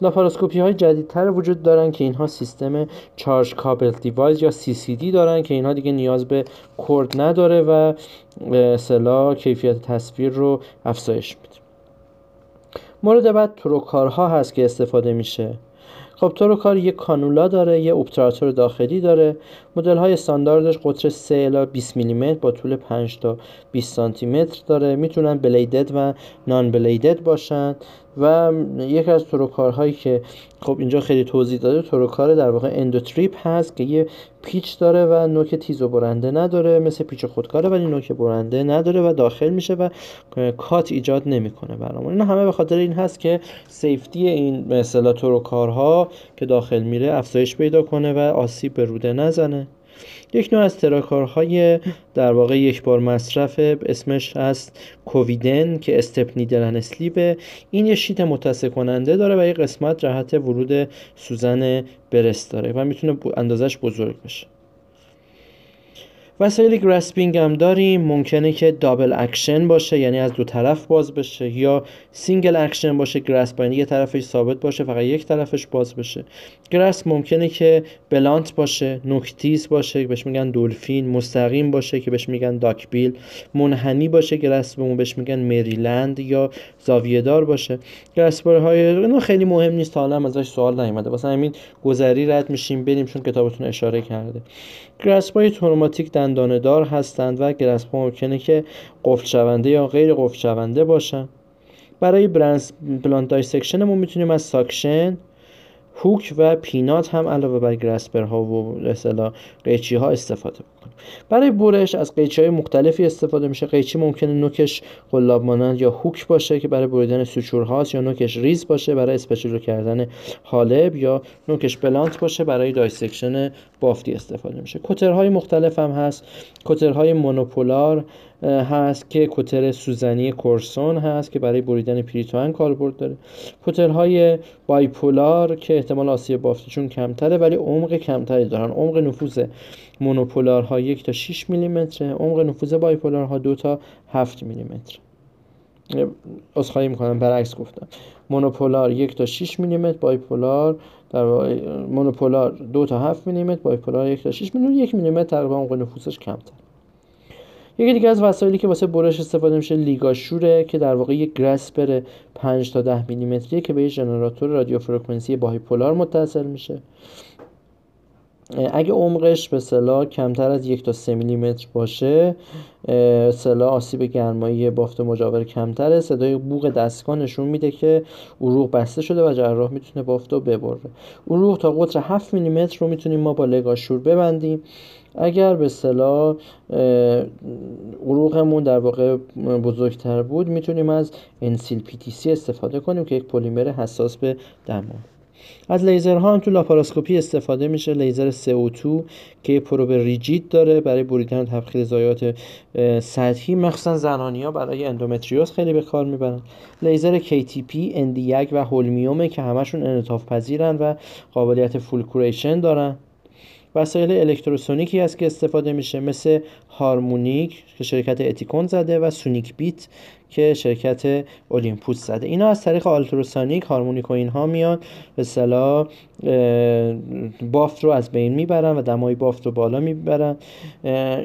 لاپاراسکوپی های جدیدتر وجود دارن که اینها سیستم charge coupled device یا CCD دارن که اینها دیگه نیاز به کرد نداره و اصطلاح کیفیت تصویر رو افزایش میده. مورد بعد تروکارها هست که استفاده میشه. خب تروکار یه کانولا داره یه obturator داخلی داره. مدل های استانداردش قطر 3 الی 20 میلیمتر با طول 5 تا 20 سانتی متر داره. می‌تونن bladed و non-bladed باشن. و یکی از تروکارهایی که خب اینجا خیلی توضیح داده تروکار در واقع EndoTIP هست که یه پیچ داره و نوک تیز و برنده نداره مثل پیچ خودکاره ولی نوک برنده نداره و داخل میشه و کات ایجاد نمی‌کنه برامون. این همه به خاطر این هست که سیفتی این مثلا تروکارها که داخل میره افزایش پیدا کنه و آسیب به روده نزنه. یک نوع از تراکارهای در واقع یک بار مصرف اسمش هست کوویدن که استپ نیدرن اسلیبه این یه شیت متصل کننده داره و یه قسمت جهت ورود سوزن Veress داره و می‌تونه اندازش بزرگ بشه. وسایل grasping هم داریم. ممکنه که double action باشه یعنی از دو طرف باز بشه یا single action باشه grasp یعنی یه طرفش ثابت باشه فقط یک طرفش باز بشه. grasp ممکنه که blunt باشه نکتیز باشه بهش میگن dolphin مستقیم باشه که بهش میگن duckbill. منحنی باشه grasp مون بهش میگن Maryland یا زاویه دار باشه. grasper های اینا خیلی مهم نیست تا حالا ازش سوال نیومده. واسه همین گذری رد میشیم بریم چون کتابتون اشاره کرده. grasp های traumatic دندانه دار هستند و grasp ممکنه که قفل شونده یا غیر قفل شونده باشن. برای برنس blunt dissection ما می‌تونیم از suction hook و peanut هم علاوه بر grasper ها و اصطلاح قیچی ها استفاده بکنیم برای برش از قیچی های مختلفی استفاده میشه. قیچی ممکنه نوکش قلاب مانند یا hook باشه که برای بریدن suture یا نوکش ریز باشه برای spatulate کردن حالب یا نوکش blunt باشه برای dissection بافتی استفاده میشه. کترهای مختلف هم هست. کترهای monopolar هست که کتر سوزنی Corson هست که برای بریدن پریتوان کاربرد داره. کترهای bipolar که احتمال آسیب بافتیشون کمتره ولی عمق کمتری دارن. عمق نفوذ monopolar ها یک تا 6 میلیمتر عمق نفوذ bipolar ها دو تا 7 میلیمتر اصخایی می‌کنم برعکس گفتم. مونوپولار یک تا 6 میلیمتر بایپولار در مونوپولار دو تا 7 میلیمتر بایپولار یک تا 6 میلیمتر. یک میلیمتر تقریبا عمق نفوذش کمتر یکی دیگه از وسایلی که واسه برش استفاده میشه لیگاشوره که در واقع یک گرسپر 5 تا 10 میلیمتریه که به یه ژنراتور رادیو فرکانسی بایپولار متصل میشه. اگه عمقش به صلاح کمتر از یک تا سه میلیمتر باشه صلاح آسیب گرمایی بافت مجاور کمتره. صدای بوق دستگاه نشون میده که عروق بسته شده و جراح می‌تونه بافت رو ببره. عروق تا قطر 7 میلیمتر رو می‌تونیم ما با LigaSure ببندیم. اگر به صلاح عروقمون در واقع بزرگتر بود می‌تونیم از EnSeal پی استفاده کنیم که یک پلیمر حساس به دما از لیزرها هم تو لاپاراسکوپی استفاده میشه لیزر CO2 که probe rigid داره برای بریدن تبخیر ضایعات سطحی. مخصوصا زنانی ها برای اندومتریوز خیلی به کار می‌برن. لیزر KTP Nd:YAG و هولمیومه که همشون انعطاف پذیرن و قابلیت fulguration دارن. وسایل الکتروسونیکی هست که استفاده میشه مثل Harmonic که شرکت Ethicon زده و SonicBeat که شرکت Olympus زده. اینا از طریق ultrasonic Harmonic و اینها میاد به صلاح بافت رو از بین می‌برن و دمای بافت رو بالا می‌برن.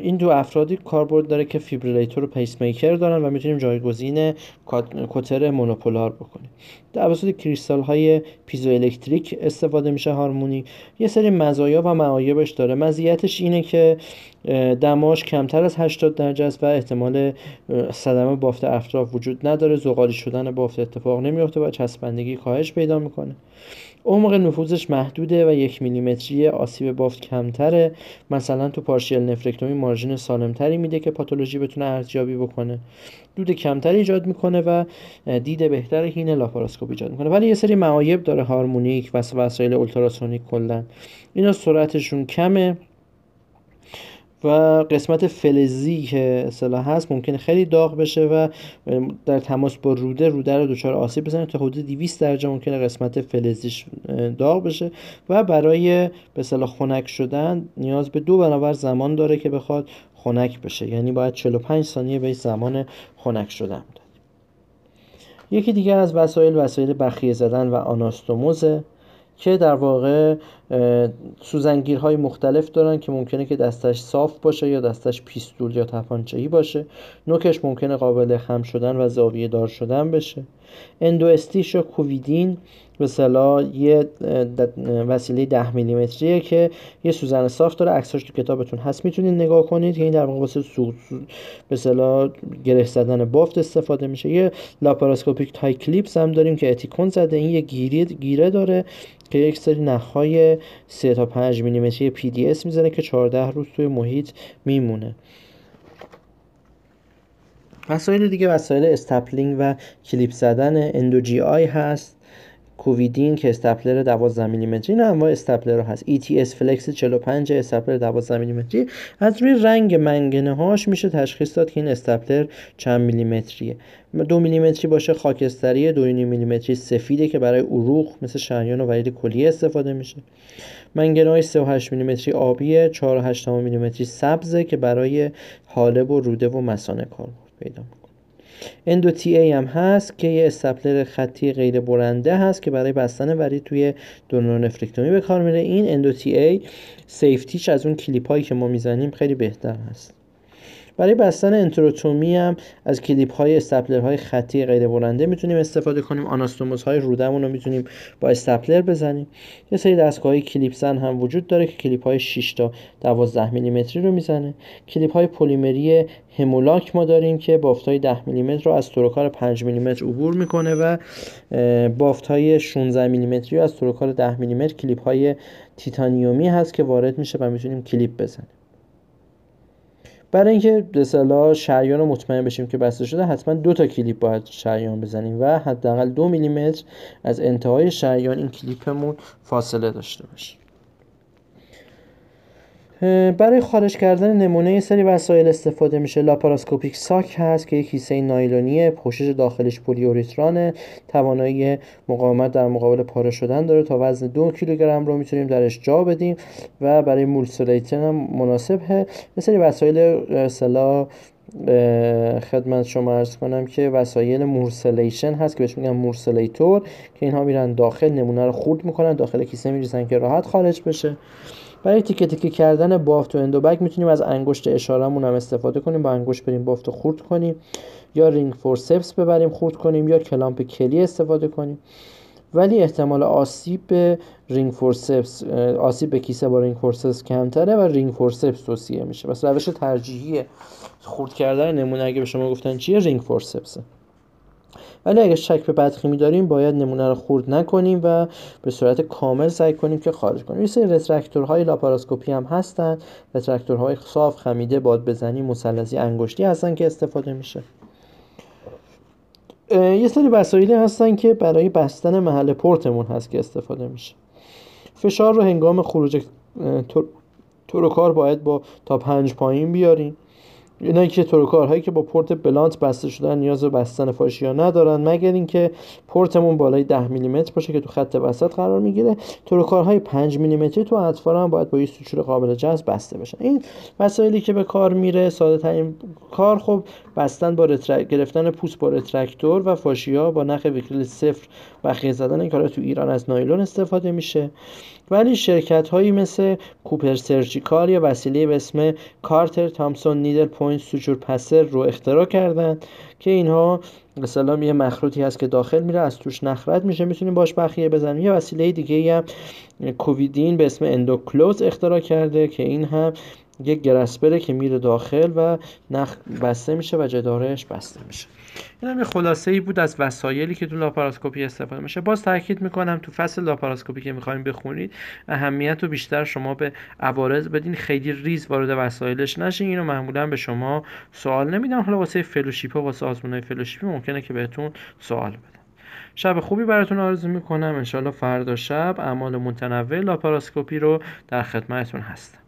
این تو افرادی کاربرد داره که fibrillator و پیس میکر دارن و می‌تونیم جایگزین کتر monopolar بکنیم. توسط کریستال های پیزو الکتریک استفاده میشه Harmonic. یه سری مزایا و معایبش داره. مزیتش اینه که دماش کمتر از 80 درجه است و احتمال صدمه بافت اطراف وجود نداره. زغالی شدن بافت اتفاق نمیفته و چسبندگی کاهش پیدا می‌کنه. عمق نفوذش محدوده و یک میلیمتری آسیب بافت کمتره. مثلا تو پارشیل نفرکتومی مارژین سالمتری میده که پاتولوژی بتونه ارزیابی بکنه. دود کمتری ایجاد می‌کنه و دید بهتر هین لاپاراسکوپ ایجاد می‌کنه. ولی یه سری معایب داره هارمونیک و وسایل اولتراسونیک کلا. اینا سرعتشون کمه. و قسمت فلزی که اصطلاح هست ممکنه خیلی داغ بشه و در تماس با روده روده رو دچار آسیب بزنه تا حدود 200 درجه ممکنه قسمت فلزیش داغ بشه و برای به اصطلاح خنک شدن نیاز به دو برابر زمان داره که بخواد خنک بشه. یعنی باید 45 ثانیه به زمان خنک شدن داد یکی دیگه از وسایل وسایل بخیه زدن و آناستوموزه که در واقع سوزنگیرهای مختلف دارن که ممکنه که دستش صاف باشه یا دستش پیستول یا تپانچه‌ای باشه. نوکش ممکنه قابل خم شدن و زاویه دار شدن بشه. Endo Stitch یا Covidien به صلاح یه وسیله 10 میلیمتریه که یه سوزن صاف داره. عکساش تو کتابتون هست می‌تونید نگاه کنید که این در واقع واسه. به صلاح گره زدن بافت استفاده میشه. یه laparoscopic tie clips هم داریم که Ethicon زده. این یه گیره داره که یک سری نخهای 3 تا 5 میلیمتری PDS می‌زنه که 14 روز توی محیط میمونه. وسایل دیگه وسایل stapling و کلیپ زدن Endo GIA هست. Covidien که stapler 12 میلیمتری این انواع stapler هست. ETS Flex 45 stapler 12 میلیمتری از روی رنگ منگنه هاش میشه تشخیص داد که این stapler چند میلیمتریه. دو میلیمتری باشه خاکستری دو میلیمتری سفیده که برای عروق مثل شریان و ورید کلیه استفاده میشه. منگنه های 3.8 میلیمتری آبیه 4.8 میلیمتری سبزه که برای حالب و روده و مسانه کاربرد پیدا می‌کنه. Endo TA هم هست که یه stapler خطی غیر برنده هست که برای بستن ورید توی donor nephrectomy به کار میره. این Endo TA safety ش از اون کلیپ هایی که ما می‌زنیم خیلی بهتر هست. برای بستن enterotomy هم از کلیپ های stapler های خطی غیر برنده می‌تونیم استفاده کنیم. آناستوموز های رودمون رو می‌تونیم با stapler بزنیم. یه سری دستگاه های کلیپ زن هم وجود داره که کلیپ های 6 تا 12 میلیمتری رو می‌زنه. کلیپ های پلیمری Hem-o-lok ما داریم که بافت های 10 میلیمتر رو از تروکار 5 میلیمتر عبور می‌کنه و بافت های 16 میلیمتری رو از تروکار 10 میلیمتر کلیپ های تیتانیومی هست که وارد میشه و می‌تونیم کلیپ بزنیم. برای اینکه به شریان رو مطمئن بشیم که بسته شده حتما دو تا کلیپ باید شریان بزنیم و حداقل دو میلیمتر از انتهای شریان این کلیپمون فاصله داشته باشه برای خارج کردن نمونه سری وسایل استفاده میشه. لاپاراسکوپیک ساک هست که یک کیسه نایلونیه پوشش داخلش پلیوریترانه توانایی مقاومت در مقابل پاره شدن داره. تا وزن دو کیلوگرم رو می‌تونیم درش جا بدیم و برای مولسولیتن هم مناسبه. یه سری وسایل اصطلاح خدمت شما عرض کنم که وسایل morcellation هست که بهش میگن morcellator که اینها میرن داخل نمونه رو خورد می‌کنن داخل کیسه میریزن که راحت خارج بشه. برای تیکه تیکه کردن بافت و Endobag می‌تونیم از انگشت اشارهمون هم استفاده کنیم با انگشت بریم بافت خورد کنیم. یا ring forceps ببریم خورد کنیم یا clamp Kelly استفاده کنیم. ولی احتمال آسیب به ring forceps آسیب به کیسه با ring forceps کمتره و ring forceps توصیه میشه. پس روش ترجیحی خورد کردن نمونه اگه به شما گفتن چیه؟ ring forceps ه. ولی اگه شک به بدخیمی داریم باید نمونه رو خورد نکنیم و به صورت کامل سعی کنیم که خارج کنیم. یه سری retractor های لاپاراسکوپی هم هستن. retractor های صاف خمیده بادبزنی مثلثی انگشتی هستن که استفاده میشه. یه سری وسایلی هستن که برای بستن محل پورتمون هست که استفاده میشه. فشار رو هنگام خروج تروکار باید با تا پنج پایین بیاریم. اینایی که تروکارهایی که با port blunt بسته شدن نیاز به بستن فاشیا ندارن مگر اینکه پورتمون بالای 10 میلیمتر باشه که تو خط وسط قرار می‌گیره. تروکارهای 5 میلیمتری تو اطفال هم باید با یه suture قابل جذب بسته بشن. این وسایلی که به کار میره ساده ترین کار خب بستن با retract گرفتن پوست با retractor و فاشیا با نخ Vicryl صفر بخیه زدن این کارا تو ایران از نایلون استفاده میشه. ولی شرکت هایی مثل Cooper Surgical یه وسیله به اسم Carter Thomason needle point suture passer رو اختراع کردن که اینها مثلا یه مخروطی هست که داخل میره از توش نخ رد میشه می‌تونیم باش بخیه بزنیم. یه وسیله دیگه هم Covidien به اسم Endo Close اختراع کرده که این هم یک grasper ه که میره داخل و نخ بسته میشه و جدارش بسته میشه. این هم یه خلاصه ای بود از وسایلی که تو لاپاراسکوپی استفاده میشه. باز تاکید می‌کنم تو فصل لاپاراسکوپی که می‌خوایم بخونید اهمیت رو بیشتر شما به عوارض بدین. خیلی ریز وارد وسایلش نشین. اینو معمولا به شما سوال نمیدم. حالا واسه فلوشیپ و واسه آزمونای فلوشیپی ممکنه که بهتون سوال بدم. شب خوبی براتون آرزو می‌کنم. انشالله فردا شب اعمال متنوع لاپاراسکوپی رو در خدمتتون هستم.